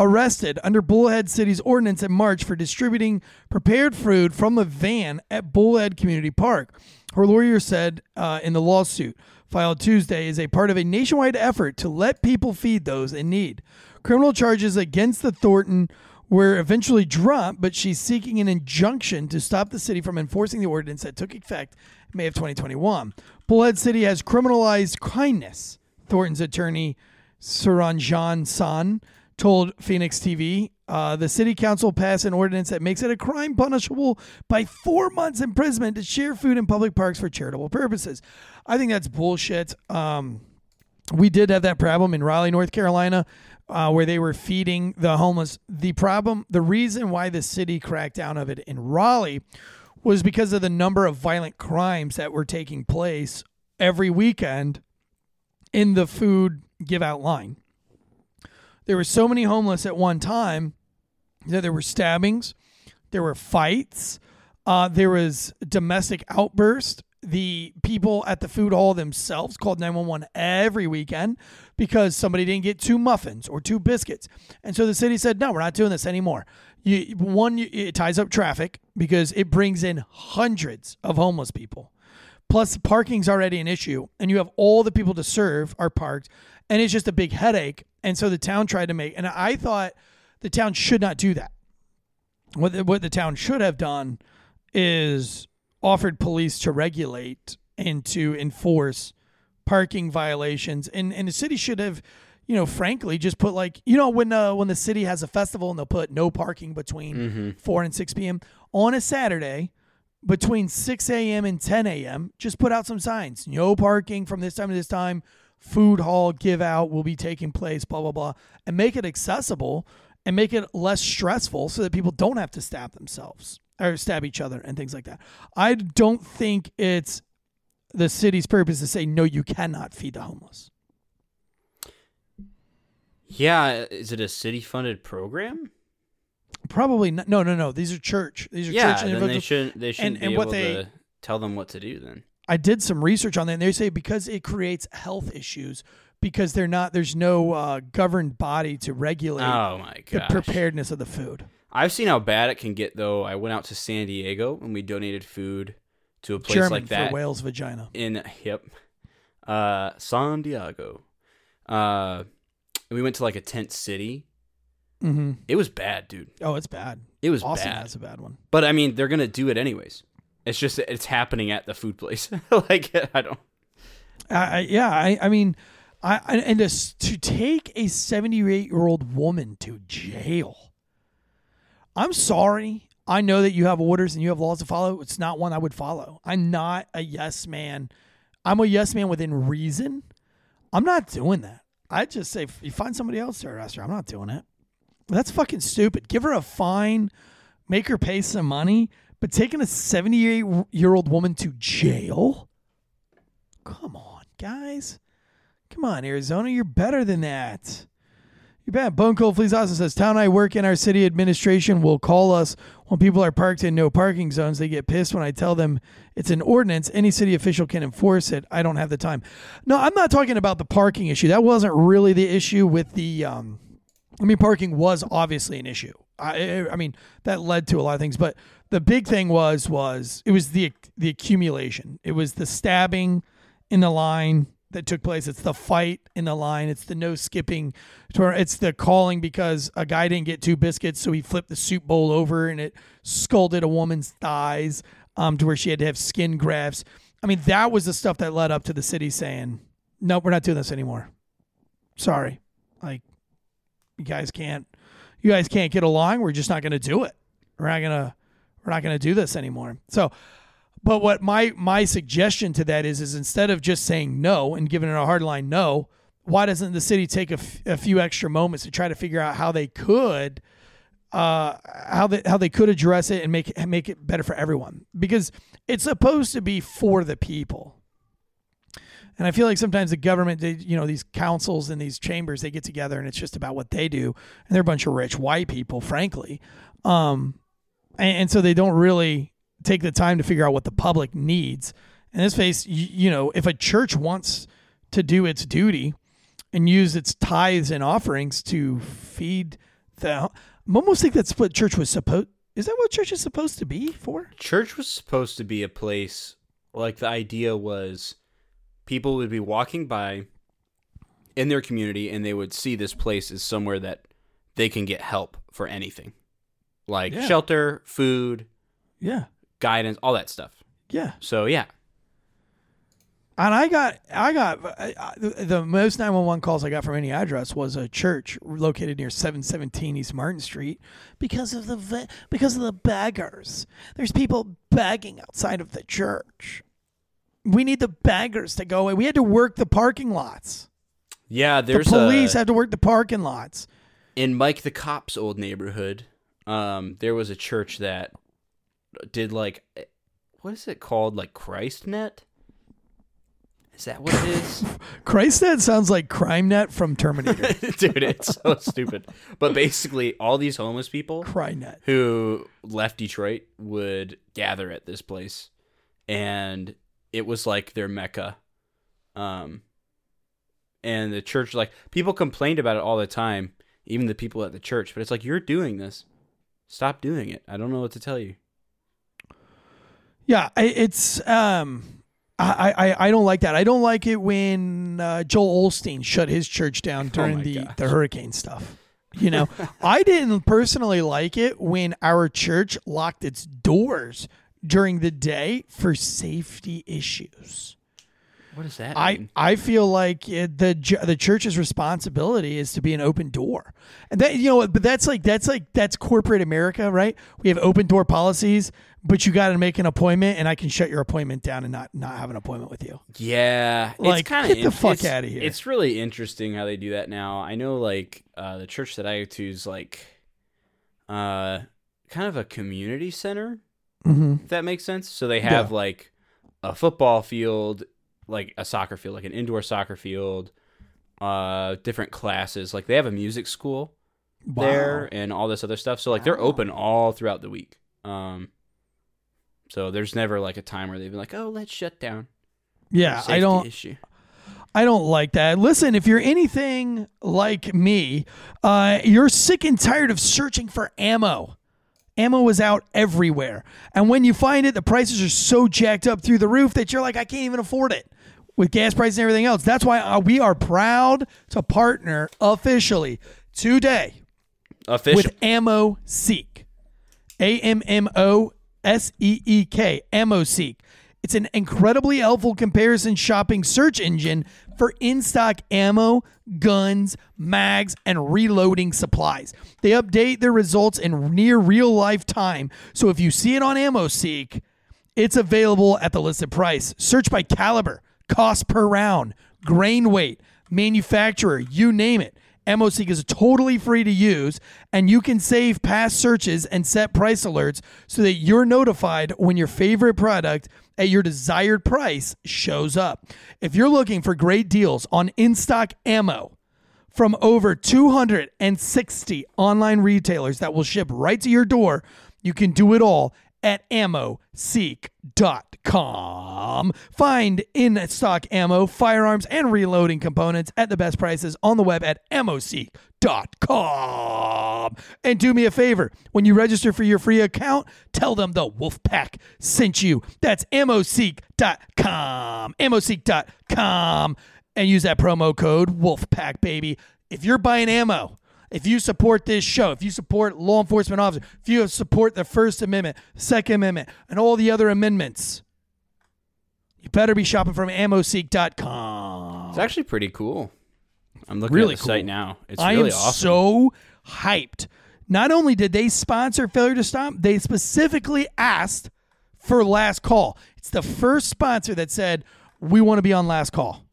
[SPEAKER 5] arrested under Bullhead City's ordinance in March for distributing prepared food from a van at Bullhead Community Park. Her lawyer said uh, in the lawsuit filed Tuesday is a part of a nationwide effort to let people feed those in need. Criminal charges against the Thornton were eventually dropped, but she's seeking an injunction to stop the city from enforcing the ordinance that took effect May of 2021. Bullhead City has criminalized kindness, Thornton's attorney Suranjan Sen told Phoenix TV. Uh, the city council passed an ordinance that makes it a crime punishable by four months imprisonment to share food in public parks for charitable purposes. I think that's bullshit. Um, we did have that problem in Raleigh, North Carolina, uh, where they were feeding the homeless. The problem, the reason why the city cracked down of it in Raleigh was because of the number of violent crimes that were taking place every weekend in the food give out line. There were so many homeless at one time that there were stabbings, there were fights, uh, there was domestic outburst. The people at the food hall themselves called 911 every weekend because somebody didn't get two muffins or two biscuits. And so the city said, no, we're not doing this anymore. You, one, it ties up traffic because it brings in hundreds of homeless people. Plus, parking's already an issue, and you have all the people to serve are parked, and it's just a big headache. And so the town tried to make, and I thought the town should not do that. What the, what the town should have done is offered police to regulate and to enforce parking violations, and and the city should have, you know, frankly, just put like you know when uh, when the city has a festival and they'll put no parking between four and six p.m. on a Saturday between 6 a.m. and 10 a.m., just put out some signs. No parking from this time to this time. Food hall give out will be taking place, blah, blah, blah. And make it accessible and make it less stressful so that people don't have to stab themselves or stab each other and things like that. I don't think it's the city's purpose to say, no, you cannot feed the homeless.
[SPEAKER 6] Yeah, is it a city funded program?
[SPEAKER 5] Probably not. No, no, no. These are church. These are
[SPEAKER 6] Yeah,
[SPEAKER 5] church
[SPEAKER 6] then they shouldn't they shouldn't
[SPEAKER 5] and
[SPEAKER 6] be
[SPEAKER 5] what
[SPEAKER 6] able
[SPEAKER 5] they-
[SPEAKER 6] to tell them what to do then.
[SPEAKER 5] I did some research on that, and they say because it creates health issues because they're not there's no uh, governed body to regulate
[SPEAKER 6] Oh my
[SPEAKER 5] the
[SPEAKER 6] gosh.
[SPEAKER 5] preparedness of the food.
[SPEAKER 6] I've seen how bad it can get though. I went out to San Diego and we donated food to a place
[SPEAKER 5] German
[SPEAKER 6] like that
[SPEAKER 5] for whale's vagina.
[SPEAKER 6] in yep. Uh San Diego. Uh we went to like a tent city.
[SPEAKER 5] hmm
[SPEAKER 6] It was bad, dude.
[SPEAKER 5] Oh, it's bad.
[SPEAKER 6] It was
[SPEAKER 5] Austin
[SPEAKER 6] bad.
[SPEAKER 5] has a bad one.
[SPEAKER 6] But I mean, they're gonna do it anyways. It's just it's happening at the food place. like I don't.
[SPEAKER 5] I, yeah, I, I mean, I, and to, to take a 78 year old woman to jail. I'm sorry. I know that you have orders and you have laws to follow. It's not one I would follow. I'm not a yes man. I'm a yes man within reason. I'm not doing that. I just say you find somebody else to arrest her. I'm not doing it. That's fucking stupid. Give her a fine, make her pay some money, but taking a 78 year old woman to jail? Come on, guys. Come on, Arizona. You're better than that. You're bad. Bone Cold Fleas also says Town I work in, our city administration will call us when people are parked in no parking zones. They get pissed when I tell them it's an ordinance. Any city official can enforce it. I don't have the time. No, I'm not talking about the parking issue. That wasn't really the issue with the. Um, I mean, parking was obviously an issue. I, I mean, that led to a lot of things, but the big thing was was it was the the accumulation. It was the stabbing in the line that took place. It's the fight in the line. It's the no skipping. It's the calling because a guy didn't get two biscuits, so he flipped the soup bowl over and it scalded a woman's thighs um, to where she had to have skin grafts. I mean, that was the stuff that led up to the city saying, "Nope, we're not doing this anymore." Sorry, like you guys can't, you guys can't get along. We're just not going to do it. We're not gonna, we're not going to do this anymore. So. But what my my suggestion to that is is instead of just saying no and giving it a hard line no, why doesn't the city take a, f- a few extra moments to try to figure out how they could uh how they how they could address it and make make it better for everyone because it's supposed to be for the people. And I feel like sometimes the government, they, you know, these councils and these chambers, they get together and it's just about what they do, and they're a bunch of rich white people, frankly. Um, and, and so they don't really take the time to figure out what the public needs. In this case, you, you know, if a church wants to do its duty and use its tithes and offerings to feed the. I'm almost think that's what church was supposed. Is that what church is supposed to be for?
[SPEAKER 6] Church was supposed to be a place like the idea was people would be walking by in their community and they would see this place as somewhere that they can get help for anything. Like
[SPEAKER 5] Yeah.
[SPEAKER 6] shelter, food,
[SPEAKER 5] Yeah,
[SPEAKER 6] guidance, all that stuff.
[SPEAKER 5] yeah.
[SPEAKER 6] So yeah.
[SPEAKER 5] And I got, I got I, I- the most nine one one calls I got from any address was a church located near seven seventeen East Martin Street because of the because of the beggars. There's people begging outside of the church. We need the beggars to go away. We had to work the parking lots.
[SPEAKER 6] Yeah,
[SPEAKER 5] The
[SPEAKER 6] there's
[SPEAKER 5] police
[SPEAKER 6] a,
[SPEAKER 5] had to work the parking lots.
[SPEAKER 6] in Mike the Cop's old neighborhood, um, there was a church that did like what is it called? Like ChristNet? Is that what it is?
[SPEAKER 5] ChristNet sounds like CrimeNet from Terminator.
[SPEAKER 6] Dude, it's so stupid. But basically all these homeless people
[SPEAKER 5] CrimeNet.
[SPEAKER 6] who left Detroit would gather at this place and it was like their mecca. Um and the church like people complained about it all the time, even the people at the church, but it's like you're doing this. Stop doing it. I don't know what to tell you.
[SPEAKER 5] Yeah, it's um, I, I I don't like that. I don't like it when uh, Joel Osteen shut his church down during
[SPEAKER 6] Oh
[SPEAKER 5] the
[SPEAKER 6] gosh.
[SPEAKER 5] the hurricane stuff. You know, I didn't personally like it when our church locked its doors during the day for safety issues.
[SPEAKER 6] What does that
[SPEAKER 5] I,
[SPEAKER 6] mean?
[SPEAKER 5] I feel like it, the the church's responsibility is to be an open door, and that you know, but that's like that's like that's corporate America, right? We have open door policies, but you got to make an appointment, and I can shut your appointment down and not not have an appointment with you.
[SPEAKER 6] Yeah,
[SPEAKER 5] Like,
[SPEAKER 6] it's kind of
[SPEAKER 5] get the fuck outta here.
[SPEAKER 6] It's really interesting how they do that now. I know, like uh, the church that I go to is like, uh, kind of a community center.
[SPEAKER 5] Mm-hmm.
[SPEAKER 6] If that makes sense. So they have
[SPEAKER 5] Yeah.
[SPEAKER 6] like a football field, like a soccer field, like an indoor soccer field, uh, different classes. Like they have a music school there and all this other stuff. So like they're open all throughout the week. Um, so there's never like a time where they've been like, oh, let's shut down.
[SPEAKER 5] Yeah, I don't.
[SPEAKER 6] issue.
[SPEAKER 5] I don't like that. Listen, if you're anything like me, uh, you're sick and tired of searching for ammo. Ammo is out everywhere. And when you find it, the prices are so jacked up through the roof that you're like, I can't even afford it with gas prices and everything else. That's why uh, we are proud to partner officially today
[SPEAKER 6] Official.
[SPEAKER 5] with Ammo Seek. A M M O S E E K. Ammo Seek. It's an incredibly helpful comparison shopping search engine for in stock ammo, guns, mags, and reloading supplies. They update their results in near real life time. So if you see it on Ammo Seek, it's available at the listed price. Search by caliber, cost per round, grain weight, manufacturer, you name it. AmmoSeek is totally free to use, and you can save past searches and set price alerts so that you're notified when your favorite product at your desired price shows up. If you're looking for great deals on in stock ammo, from over 260 online retailers that will ship right to your door. You can do it all at ammoseek.com. Find in stock ammo, firearms, and reloading components at the best prices on the web at ammoseek.com. And do me a favor when you register for your free account, tell them the Wolfpack sent you. That's ammoseek.com. Ammoseek.com and use that promo code Wolfpack, baby. If you're buying ammo, if you support this show, if you support law enforcement officers, if you support the First Amendment, Second Amendment, and all the other amendments, you better be shopping from ammoseek.com.
[SPEAKER 6] It's actually pretty cool. I'm looking
[SPEAKER 5] Really
[SPEAKER 6] at the site now. It's really awesome.
[SPEAKER 5] I
[SPEAKER 6] really
[SPEAKER 5] am
[SPEAKER 6] awesome.
[SPEAKER 5] so hyped. Not only did they sponsor Failure to Stop, they specifically asked for Last Call. It's the first sponsor that said, we want to be on Last Call.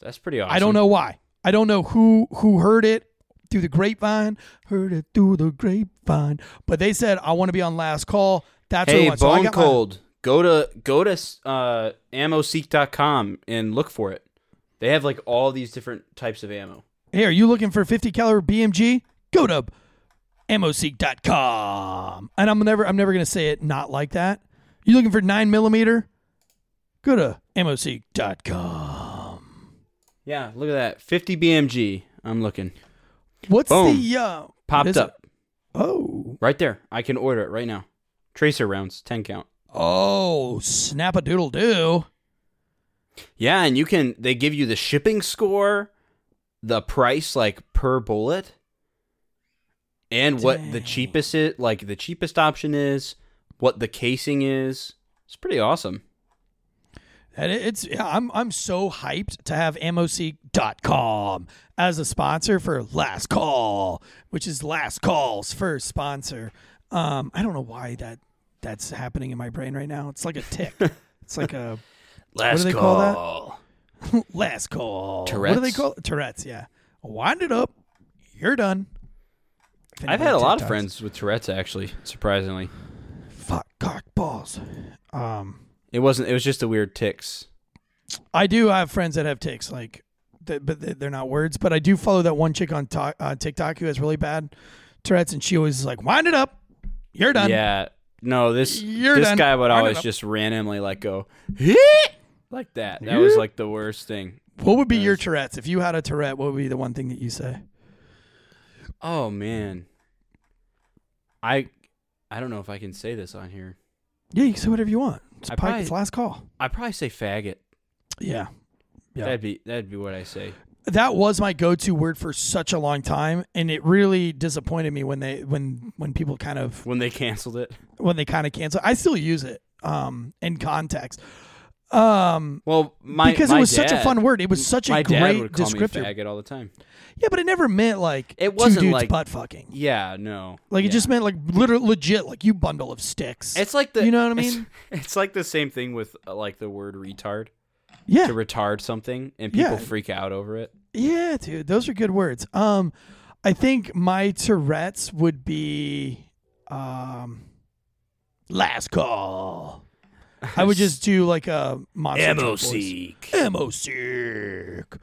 [SPEAKER 6] That's pretty awesome.
[SPEAKER 5] I don't know why. I don't know who who heard it through the grapevine. Heard it through the grapevine. But they said I want to be on last call. That's what I
[SPEAKER 6] Hey,
[SPEAKER 5] want. So I
[SPEAKER 6] Bone
[SPEAKER 5] got my-
[SPEAKER 6] Cold, go to go to uh, ammoseek.com and look for it. They have like all these different types of ammo.
[SPEAKER 5] Hey, are you looking for 50 caliber BMG? Go to ammoseek.com. And I'm never I'm never gonna say it not like that. You looking for nine millimeter? Go to ammoseek.com.
[SPEAKER 6] Yeah, look at that. 50 BMG. I'm looking.
[SPEAKER 5] What's
[SPEAKER 6] Boom.
[SPEAKER 5] the uh
[SPEAKER 6] Popped
[SPEAKER 5] is it?
[SPEAKER 6] up.
[SPEAKER 5] Oh.
[SPEAKER 6] Right there. I can order it right now. Tracer rounds, 10 count.
[SPEAKER 5] Oh, snap a doodle do.
[SPEAKER 6] Yeah, and you can they give you the shipping score, the price like per bullet, and what the cheapest it like the cheapest option is, what the casing is. It's pretty awesome.
[SPEAKER 5] And it's yeah, I'm I'm so hyped to have AmmoSeek.com as a sponsor for Last Call, which is Last Call's first sponsor. Um, I don't know why that that's happening in my brain right now. It's like a tick. it's like a
[SPEAKER 6] Last what
[SPEAKER 5] do they call that? last call. Tourette's. What do they call it? Tourette's? Yeah. Wind it up. You're done.
[SPEAKER 6] I've had a lot of friends with Tourette's actually, surprisingly.
[SPEAKER 5] Fuck cock balls. Um,
[SPEAKER 6] It wasn't it was just the weird ticks.
[SPEAKER 5] I do have friends that have ticks, like, th- but they're not words. But I do follow that one chick on to- uh, TikTok who has really bad Tourette's, and she always is like, "Wind it up, you're done."
[SPEAKER 6] Yeah. No, this
[SPEAKER 5] You're
[SPEAKER 6] this
[SPEAKER 5] done.
[SPEAKER 6] guy would
[SPEAKER 5] Wind
[SPEAKER 6] always just randomly like go like that. That was like the worst thing.
[SPEAKER 5] What would be your Tourette's if you had a Tourette? What would be the one thing that you say?
[SPEAKER 6] Oh man. I I don't know if I can say this on here.
[SPEAKER 5] Yeah, you can say whatever you want. It's,
[SPEAKER 6] I
[SPEAKER 5] Pike,
[SPEAKER 6] probably-
[SPEAKER 5] it's last call.
[SPEAKER 6] I probably say faggot.
[SPEAKER 5] Yeah. Yeah.
[SPEAKER 6] That'd be that'd be what I say.
[SPEAKER 5] that was my go-to word for such a long time and it really disappointed me when they when when people kind of
[SPEAKER 6] When they canceled it.
[SPEAKER 5] when they kind of cancel i still use it um in context um
[SPEAKER 6] Well, my
[SPEAKER 5] because
[SPEAKER 6] my
[SPEAKER 5] it was such a fun word it was such a great descriptor
[SPEAKER 6] faggot all the time.
[SPEAKER 5] yeah but it never meant like
[SPEAKER 6] It wasn't
[SPEAKER 5] dudes
[SPEAKER 6] like-
[SPEAKER 5] butt fucking
[SPEAKER 6] Yeah, no.
[SPEAKER 5] like it just meant like literal legit like you bundle of sticks
[SPEAKER 6] It's like the
[SPEAKER 5] you know what i
[SPEAKER 6] it's-
[SPEAKER 5] mean
[SPEAKER 6] It's, like the same thing with uh, like the word retard.
[SPEAKER 5] yeah
[SPEAKER 6] To retard something and people
[SPEAKER 5] Yeah.
[SPEAKER 6] freak out over it.
[SPEAKER 5] Yeah, dude, those are good words. Um, I think my Tourette's would be um, last call. I would just do like a monster truck voice.
[SPEAKER 6] seek.
[SPEAKER 5] Ammo seek.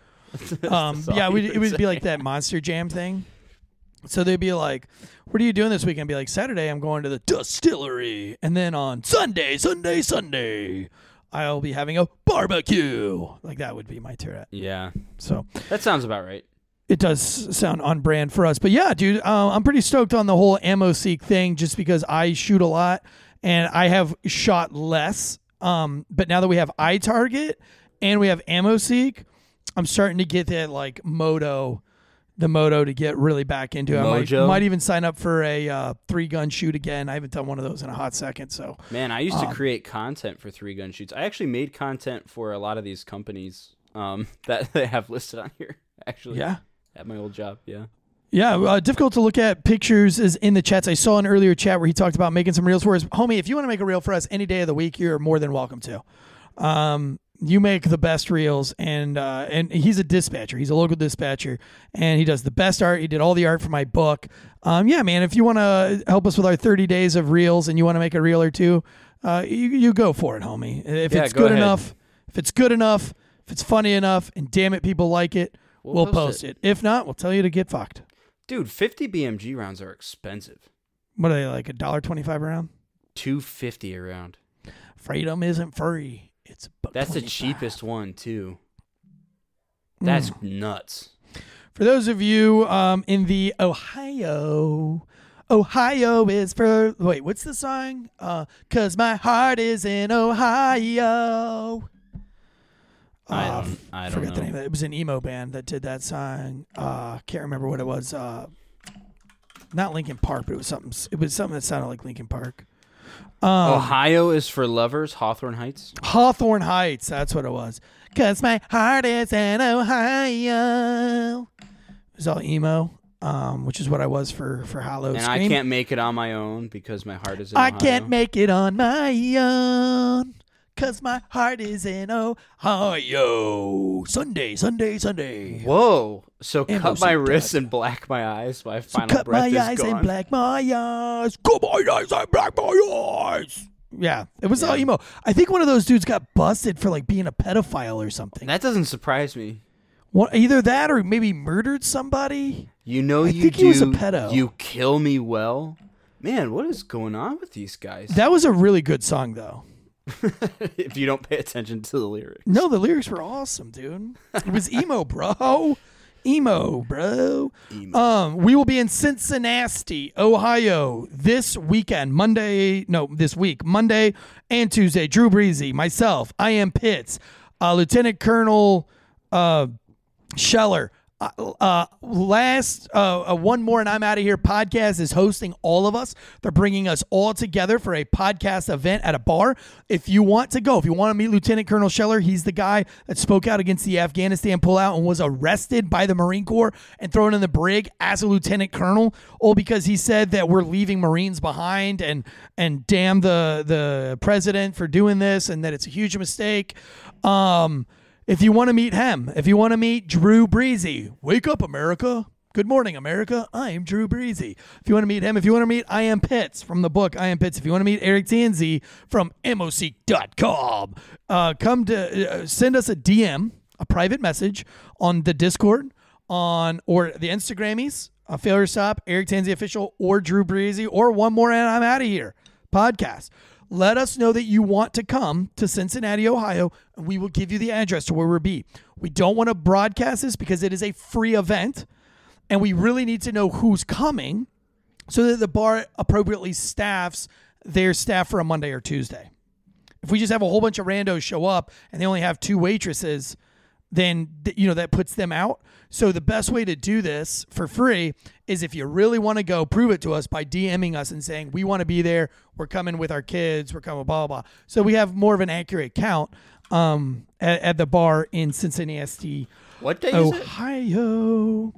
[SPEAKER 5] Um, yeah, we, it would be like that monster jam thing. So they'd be like, "What are you doing this weekend?" I'd be like, "Saturday, I'm going to the distillery, and then on Sunday, Sunday, Sunday, I'll be having a barbecue." Like that would be my Tourette.
[SPEAKER 6] Yeah.
[SPEAKER 5] So
[SPEAKER 6] That sounds about right.
[SPEAKER 5] it does sound on brand for us. But yeah, dude, uh, I'm pretty stoked on the whole ammo seek thing just because I shoot a lot and I have shot less. Um, but now that we have iTarget and we have ammo seek, I'm starting to get that like moto, the moto to get really back into. it. I might,
[SPEAKER 6] Mojo?
[SPEAKER 5] might even sign up for a uh, three gun shoot again. I haven't done one of those in a hot second. So
[SPEAKER 6] Man, I used
[SPEAKER 5] Um,
[SPEAKER 6] to create content for three gun shoots. I actually made content for a lot of these companies um, that they have listed on here. Actually,
[SPEAKER 5] yeah.
[SPEAKER 6] at my old job. Yeah.
[SPEAKER 5] Yeah, uh, difficult to look at pictures is in the chats. I saw an earlier chat where he talked about making some reels for us. Homie, if you want to make a reel for us any day of the week, you're more than welcome to. Um, you make the best reels, and uh, and he's a dispatcher. He's a local dispatcher, and he does the best art. He did all the art for my book. Um, yeah, man, if you want to help us with our 30 days of reels, and you want to make a reel or two, uh, you you go for it, homie. If
[SPEAKER 6] Yeah,
[SPEAKER 5] it's
[SPEAKER 6] go
[SPEAKER 5] good
[SPEAKER 6] ahead.
[SPEAKER 5] enough, if it's good enough, if it's funny enough, and damn it, people like it,
[SPEAKER 6] We'll
[SPEAKER 5] we'll,
[SPEAKER 6] post
[SPEAKER 5] post
[SPEAKER 6] it.
[SPEAKER 5] it. If not, we'll tell you to get fucked.
[SPEAKER 6] Dude, 50 BMG rounds are expensive.
[SPEAKER 5] What are they like a dollar twenty five around?
[SPEAKER 6] 250 around.
[SPEAKER 5] Freedom isn't free. It's
[SPEAKER 6] That's the cheapest one too. That's
[SPEAKER 5] Mm.
[SPEAKER 6] nuts.
[SPEAKER 5] For those of you um, in the Ohio, Ohio is for wait. What's the song? Uh, Cause my heart is in Ohio.
[SPEAKER 6] I
[SPEAKER 5] Uh,
[SPEAKER 6] don't, I don't
[SPEAKER 5] forgot
[SPEAKER 6] know.
[SPEAKER 5] the name of it. It was an emo band that did that song. Uh, can't remember what it was. Uh, not Linkin Park, but it was something. It was something that sounded like Linkin Park. Um,
[SPEAKER 6] Ohio is for lovers. Hawthorne Heights.
[SPEAKER 5] Hawthorne Heights. That's what it was. Cause my heart is in Ohio. It was all emo, um, which is what I was for for Hollow
[SPEAKER 6] And
[SPEAKER 5] Scream.
[SPEAKER 6] I can't make it on my own because my heart is in
[SPEAKER 5] I
[SPEAKER 6] Ohio.
[SPEAKER 5] can't make it on my own. Cause my heart is in Ohio. Sunday, Sunday, Sunday.
[SPEAKER 6] Whoa! So
[SPEAKER 5] And
[SPEAKER 6] cut my
[SPEAKER 5] Lucy
[SPEAKER 6] wrists
[SPEAKER 5] Dud.
[SPEAKER 6] and black my eyes. My
[SPEAKER 5] So
[SPEAKER 6] final
[SPEAKER 5] cut
[SPEAKER 6] breath
[SPEAKER 5] my
[SPEAKER 6] is
[SPEAKER 5] eyes
[SPEAKER 6] gone.
[SPEAKER 5] and black my eyes. Cut my eyes and black my eyes. Yeah, it was all emo. I think one of those dudes got busted for like being a pedophile or something.
[SPEAKER 6] That doesn't surprise me.
[SPEAKER 5] What, either that or maybe murdered somebody.
[SPEAKER 6] You know
[SPEAKER 5] I
[SPEAKER 6] you
[SPEAKER 5] think
[SPEAKER 6] do.
[SPEAKER 5] he was a pedo.
[SPEAKER 6] You kill me well. Man, what is going on with these guys?
[SPEAKER 5] That was a really good song, though.
[SPEAKER 6] if you don't pay attention to the lyrics.
[SPEAKER 5] No, the lyrics were awesome, dude. It was emo, bro. emo, bro. Emo. Um, we will be in Cincinnati, Ohio this weekend, Monday. No, this week, Monday and Tuesday. Drew Breezy, myself, I am Pitts, uh, Lieutenant Colonel uh, Scheller. Uh, last uh, uh, one more and I'm out of here podcast is hosting all of us. They're bringing us all together for a podcast event at a bar. If you want to go, if you want to meet Lieutenant Colonel Scheller, he's the guy that spoke out against the Afghanistan pullout and was arrested by the Marine Corps and thrown in the brig as a lieutenant colonel, all because he said that we're leaving Marines behind and and damn the the president for doing this and that it's a huge mistake. Um, if you want to meet him, if you want to meet Drew Breezy, wake up, America. Good morning, America. I'm Drew Breezy. If you want to meet him, if you want to meet I Am Pitts from the book I Am Pitts, if you want to meet Eric Tanzi from MOC.com, uh, come to uh, send us a DM, a private message on the Discord, on or the Instagrammies, uh, Failure Stop, Eric Tanzi Official, or Drew Breezy, or one more and I'm out of here podcast. Let us know that you want to come to Cincinnati, Ohio, and we will give you the address to where we'll be. We don't want to broadcast this because it is a free event, and we really need to know who's coming so that the bar appropriately staffs their staff for a Monday or Tuesday. If we just have a whole bunch of randos show up and they only have two waitresses, then you know that puts them out. So the best way to do this for free is if you really want to go, prove it to us by DMing us and saying we want to be there. We're coming with our kids. We're coming blah blah blah. So we have more of an accurate count um, at, at the bar in Cincinnati,
[SPEAKER 6] What day
[SPEAKER 5] Oh,
[SPEAKER 6] is it?
[SPEAKER 5] Ohio.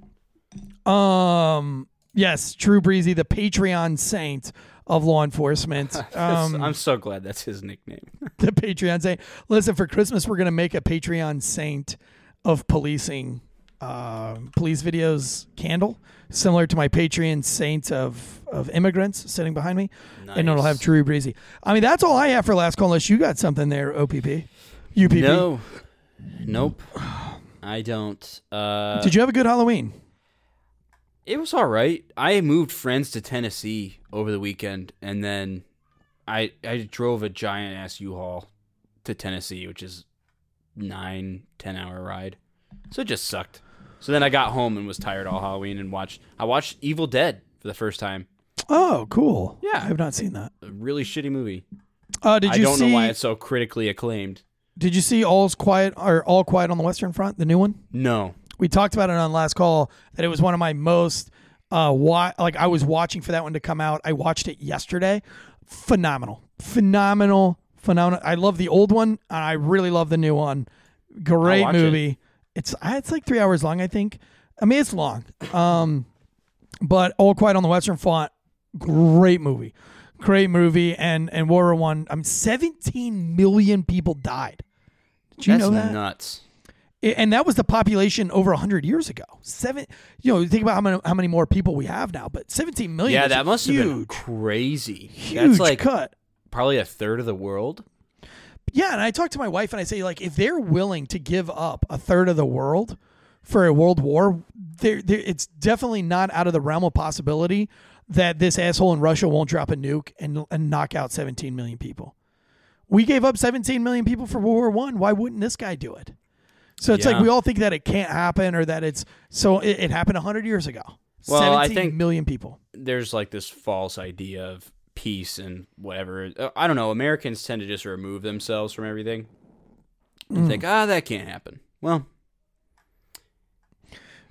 [SPEAKER 5] Um. Yes, Drew Breezy, the Patreon saint of law enforcement. Um,
[SPEAKER 6] I'm so glad that's his nickname.
[SPEAKER 5] the Patreon saint. Listen, for Christmas, we're gonna make a Patreon saint of policing, uh, police videos candle, similar to my Patreon saint of of immigrants sitting behind me, and it'll have
[SPEAKER 6] Nice.
[SPEAKER 5] Drew Breezy. I mean, that's all I have for last call. Unless you got something there, OPP, UPP.
[SPEAKER 6] No. Nope. I don't. Uh,
[SPEAKER 5] Did you have a good Halloween?
[SPEAKER 6] It was all right. I moved friends to Tennessee over the weekend, and then I I drove a giant ass U-Haul to Tennessee, which is nine ten hour ride. So it just sucked. So then I got home and was tired all Halloween and watched. I watched Evil Dead for the first time.
[SPEAKER 5] Oh, cool.
[SPEAKER 6] Yeah.
[SPEAKER 5] I have not seen that.
[SPEAKER 6] A really shitty movie.
[SPEAKER 5] Uh, did you I
[SPEAKER 6] don't
[SPEAKER 5] see?
[SPEAKER 6] know why it's so critically acclaimed.
[SPEAKER 5] Did you see All's Quiet or All Quiet on the Western Front, the new one?
[SPEAKER 6] No.
[SPEAKER 5] We talked about it on last call that it was one of my most uh wa- like I was watching for that one to come out. I watched it yesterday. Phenomenal. Phenomenal. Phenomenal. I love the old one and I really love the new one. Great
[SPEAKER 6] watch it.
[SPEAKER 5] movie. It's it's like 3 hours long, I think. I mean, it's long. Um but All Quiet on the Western Front great movie. Great movie and and World War 1 I'm 17 million people died. Did you
[SPEAKER 6] That's
[SPEAKER 5] know that?
[SPEAKER 6] nuts.
[SPEAKER 5] And that was the population over 100 years ago. Seven you know think about how many how many more people we have now but 17 million
[SPEAKER 6] Yeah, that must have been crazy.
[SPEAKER 5] huge
[SPEAKER 6] That's like
[SPEAKER 5] cut.
[SPEAKER 6] probably a third of the world.
[SPEAKER 5] yeah and i talk to my wife and i say like if they're willing to give up a third of the world for a world war there it's definitely not out of the realm of possibility that this asshole in russia won't drop a nuke and, and knock out 17 million people. We gave up 17 million people for world war one. Why wouldn't this guy do it so it's like we all think that it can't happen or that it's so it, it happened 100 years ago
[SPEAKER 6] Well, I think-
[SPEAKER 5] million people
[SPEAKER 6] there's like this false idea of peace and whatever. Uh, I don't know. Americans tend to just remove themselves from everything and think, ah, that can't happen. Well,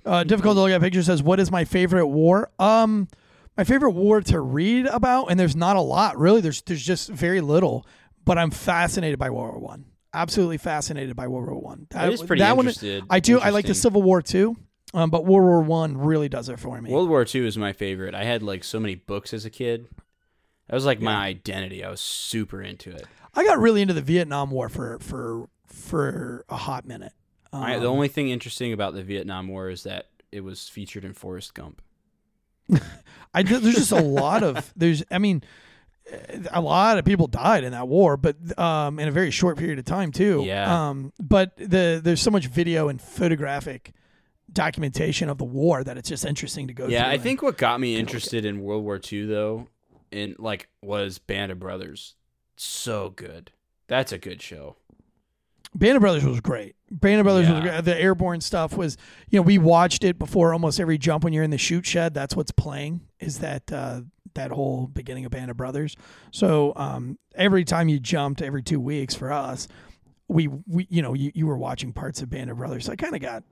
[SPEAKER 5] Uh, difficult to look at picture says, "What is my favorite war?" Um, my favorite war to read about, and there's not a lot really. There's there's just very little, but I'm fascinated by World War One. Absolutely fascinated by World War One.
[SPEAKER 6] I was pretty
[SPEAKER 5] that one- I do. I like the. Civil War too, um, but World War One really does it for me.
[SPEAKER 6] World War II is my favorite. I had like so many books as a kid. That was like my identity. I was super into it.
[SPEAKER 5] I got really into the Vietnam War for for for a hot minute.
[SPEAKER 6] I,
[SPEAKER 5] Um,
[SPEAKER 6] the only thing interesting about the Vietnam War is that it was featured in Forrest Gump.
[SPEAKER 5] I there's just a lot of there's I mean a lot of people died in that war, but um, in a very short period of time too.
[SPEAKER 6] Yeah.
[SPEAKER 5] Um, but the there's so much video and photographic documentation of the war that it's just interesting to go.
[SPEAKER 6] Yeah,
[SPEAKER 5] through
[SPEAKER 6] I
[SPEAKER 5] and-
[SPEAKER 6] think what got me interested in World War II though, in like was Band of Brothers. So good. That's a good show.
[SPEAKER 5] Band of Brothers was great. Band of Brothers was great. The airborne stuff was, you know, we watched it before almost every jump when you're in the shoot shed. That's what's playing is that uh, that whole beginning of Band of Brothers. So um, every time you jumped, every two weeks for us, we we you know you, you were watching parts of Band of Brothers. So I kind of got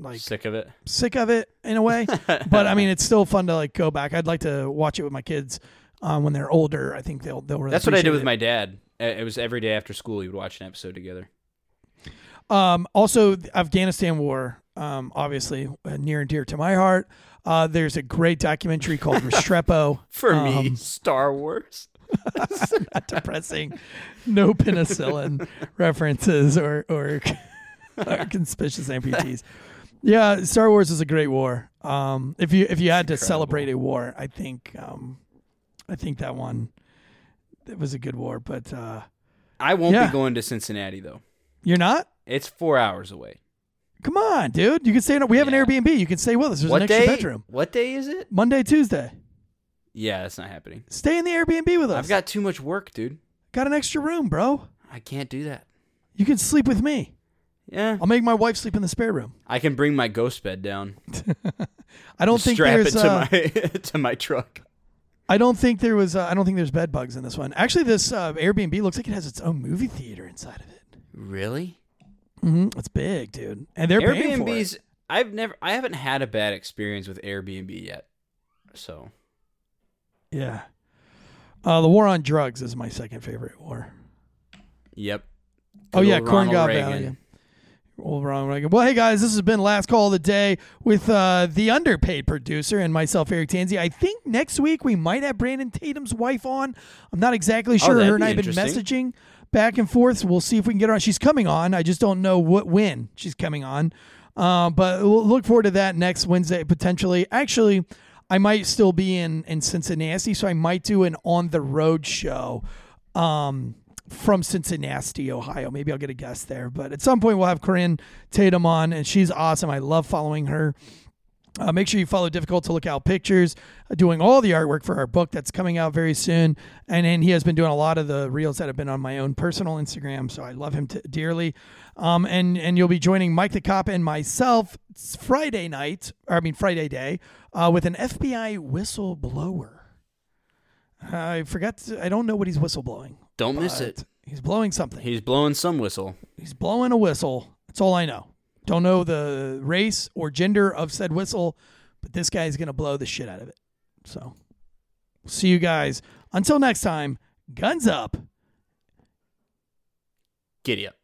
[SPEAKER 5] like
[SPEAKER 6] Sick of it.
[SPEAKER 5] sick of it in a way. but I mean, it's still fun to like go back. I'd like to watch it with my kids um, when they're older. I think they'll they'll really.
[SPEAKER 6] That's what I did with
[SPEAKER 5] it.
[SPEAKER 6] my dad. Uh, It was every day after school. Would watch an episode together.
[SPEAKER 5] Um, also, the Afghanistan War, um, obviously uh, near and dear to my heart. Uh, there's a great documentary called Restrepo.
[SPEAKER 6] For
[SPEAKER 5] Um,
[SPEAKER 6] me, Star Wars.
[SPEAKER 5] not depressing. No penicillin references or or, or conspicuous amputees. Yeah, Star Wars is a great war. Um, if you if you had to
[SPEAKER 6] incredible.
[SPEAKER 5] celebrate a war, I think um, I think that one it was a good war. But uh,
[SPEAKER 6] I won't
[SPEAKER 5] Yeah.
[SPEAKER 6] be going to Cincinnati though.
[SPEAKER 5] you're not.
[SPEAKER 6] It's four hours away.
[SPEAKER 5] Come on, dude. You can stay. In, we have
[SPEAKER 6] Yeah.
[SPEAKER 5] an Airbnb. You can stay with us. There's
[SPEAKER 6] what
[SPEAKER 5] an extra
[SPEAKER 6] day?
[SPEAKER 5] bedroom.
[SPEAKER 6] What day is it?
[SPEAKER 5] Monday, Tuesday.
[SPEAKER 6] Yeah, that's not happening.
[SPEAKER 5] Stay in the Airbnb with us.
[SPEAKER 6] I've got too much work, dude.
[SPEAKER 5] got an extra room, bro.
[SPEAKER 6] I can't do that.
[SPEAKER 5] You can sleep with me.
[SPEAKER 6] Yeah,
[SPEAKER 5] I'll make my wife sleep in the spare room.
[SPEAKER 6] I can bring my ghost bed down.
[SPEAKER 5] I don't think
[SPEAKER 6] strap it
[SPEAKER 5] there's.
[SPEAKER 6] to
[SPEAKER 5] uh,
[SPEAKER 6] my to my truck.
[SPEAKER 5] I don't think there was. Uh, I don't think there's bed bugs in this one. Actually, this uh, Airbnb looks like it has its own movie theater inside of it.
[SPEAKER 6] Really?
[SPEAKER 5] Hmm It's big, dude, and they're paying for it.
[SPEAKER 6] Airbnbs. I've never. I haven't had a bad experience with Airbnb yet. So
[SPEAKER 5] Yeah. Uh, the war on drugs is my second favorite war.
[SPEAKER 6] yep.
[SPEAKER 5] Oh yeah,
[SPEAKER 6] old
[SPEAKER 5] Corn
[SPEAKER 6] Ronald
[SPEAKER 5] Gob
[SPEAKER 6] Reagan.
[SPEAKER 5] Old Ronald Reagan. Well, hey guys, this has been last call of the day with uh, the underpaid producer and myself, Eric Tanzi. I think next week we might have Brandon Tatum's wife on. I'm not exactly sure.
[SPEAKER 6] Oh,
[SPEAKER 5] her and I have been messaging back and forth. We'll see if we can get her on. She's coming on. I just don't know what when she's coming on. Uh, but we'll look forward to that next Wednesday potentially. Actually, I might still be in in Cincinnati, so I might do an on the road show. Um, from Cincinnati, Ohio. Maybe I'll get a guest there. But at some point, we'll have Corinne Tatum on, and she's awesome. I love following her. Uh, make sure you follow Difficult to Look Out Pictures, uh, doing all the artwork for our book that's coming out very soon. And then he has been doing a lot of the reels that have been on my own personal Instagram. So I love him t- dearly. Um, and, and you'll be joining Mike the Cop and myself Friday night, or I mean, Friday day, uh, with an FBI whistleblower. I forgot, to, I don't know what he's whistleblowing.
[SPEAKER 6] Don't miss it.
[SPEAKER 5] He's blowing something.
[SPEAKER 6] He's blowing some whistle.
[SPEAKER 5] He's blowing a whistle. That's all I know. Don't know the race or gender of said whistle, but this guy is going to blow the shit out of it. So, see you guys. Until next time, guns up.
[SPEAKER 6] Giddy up.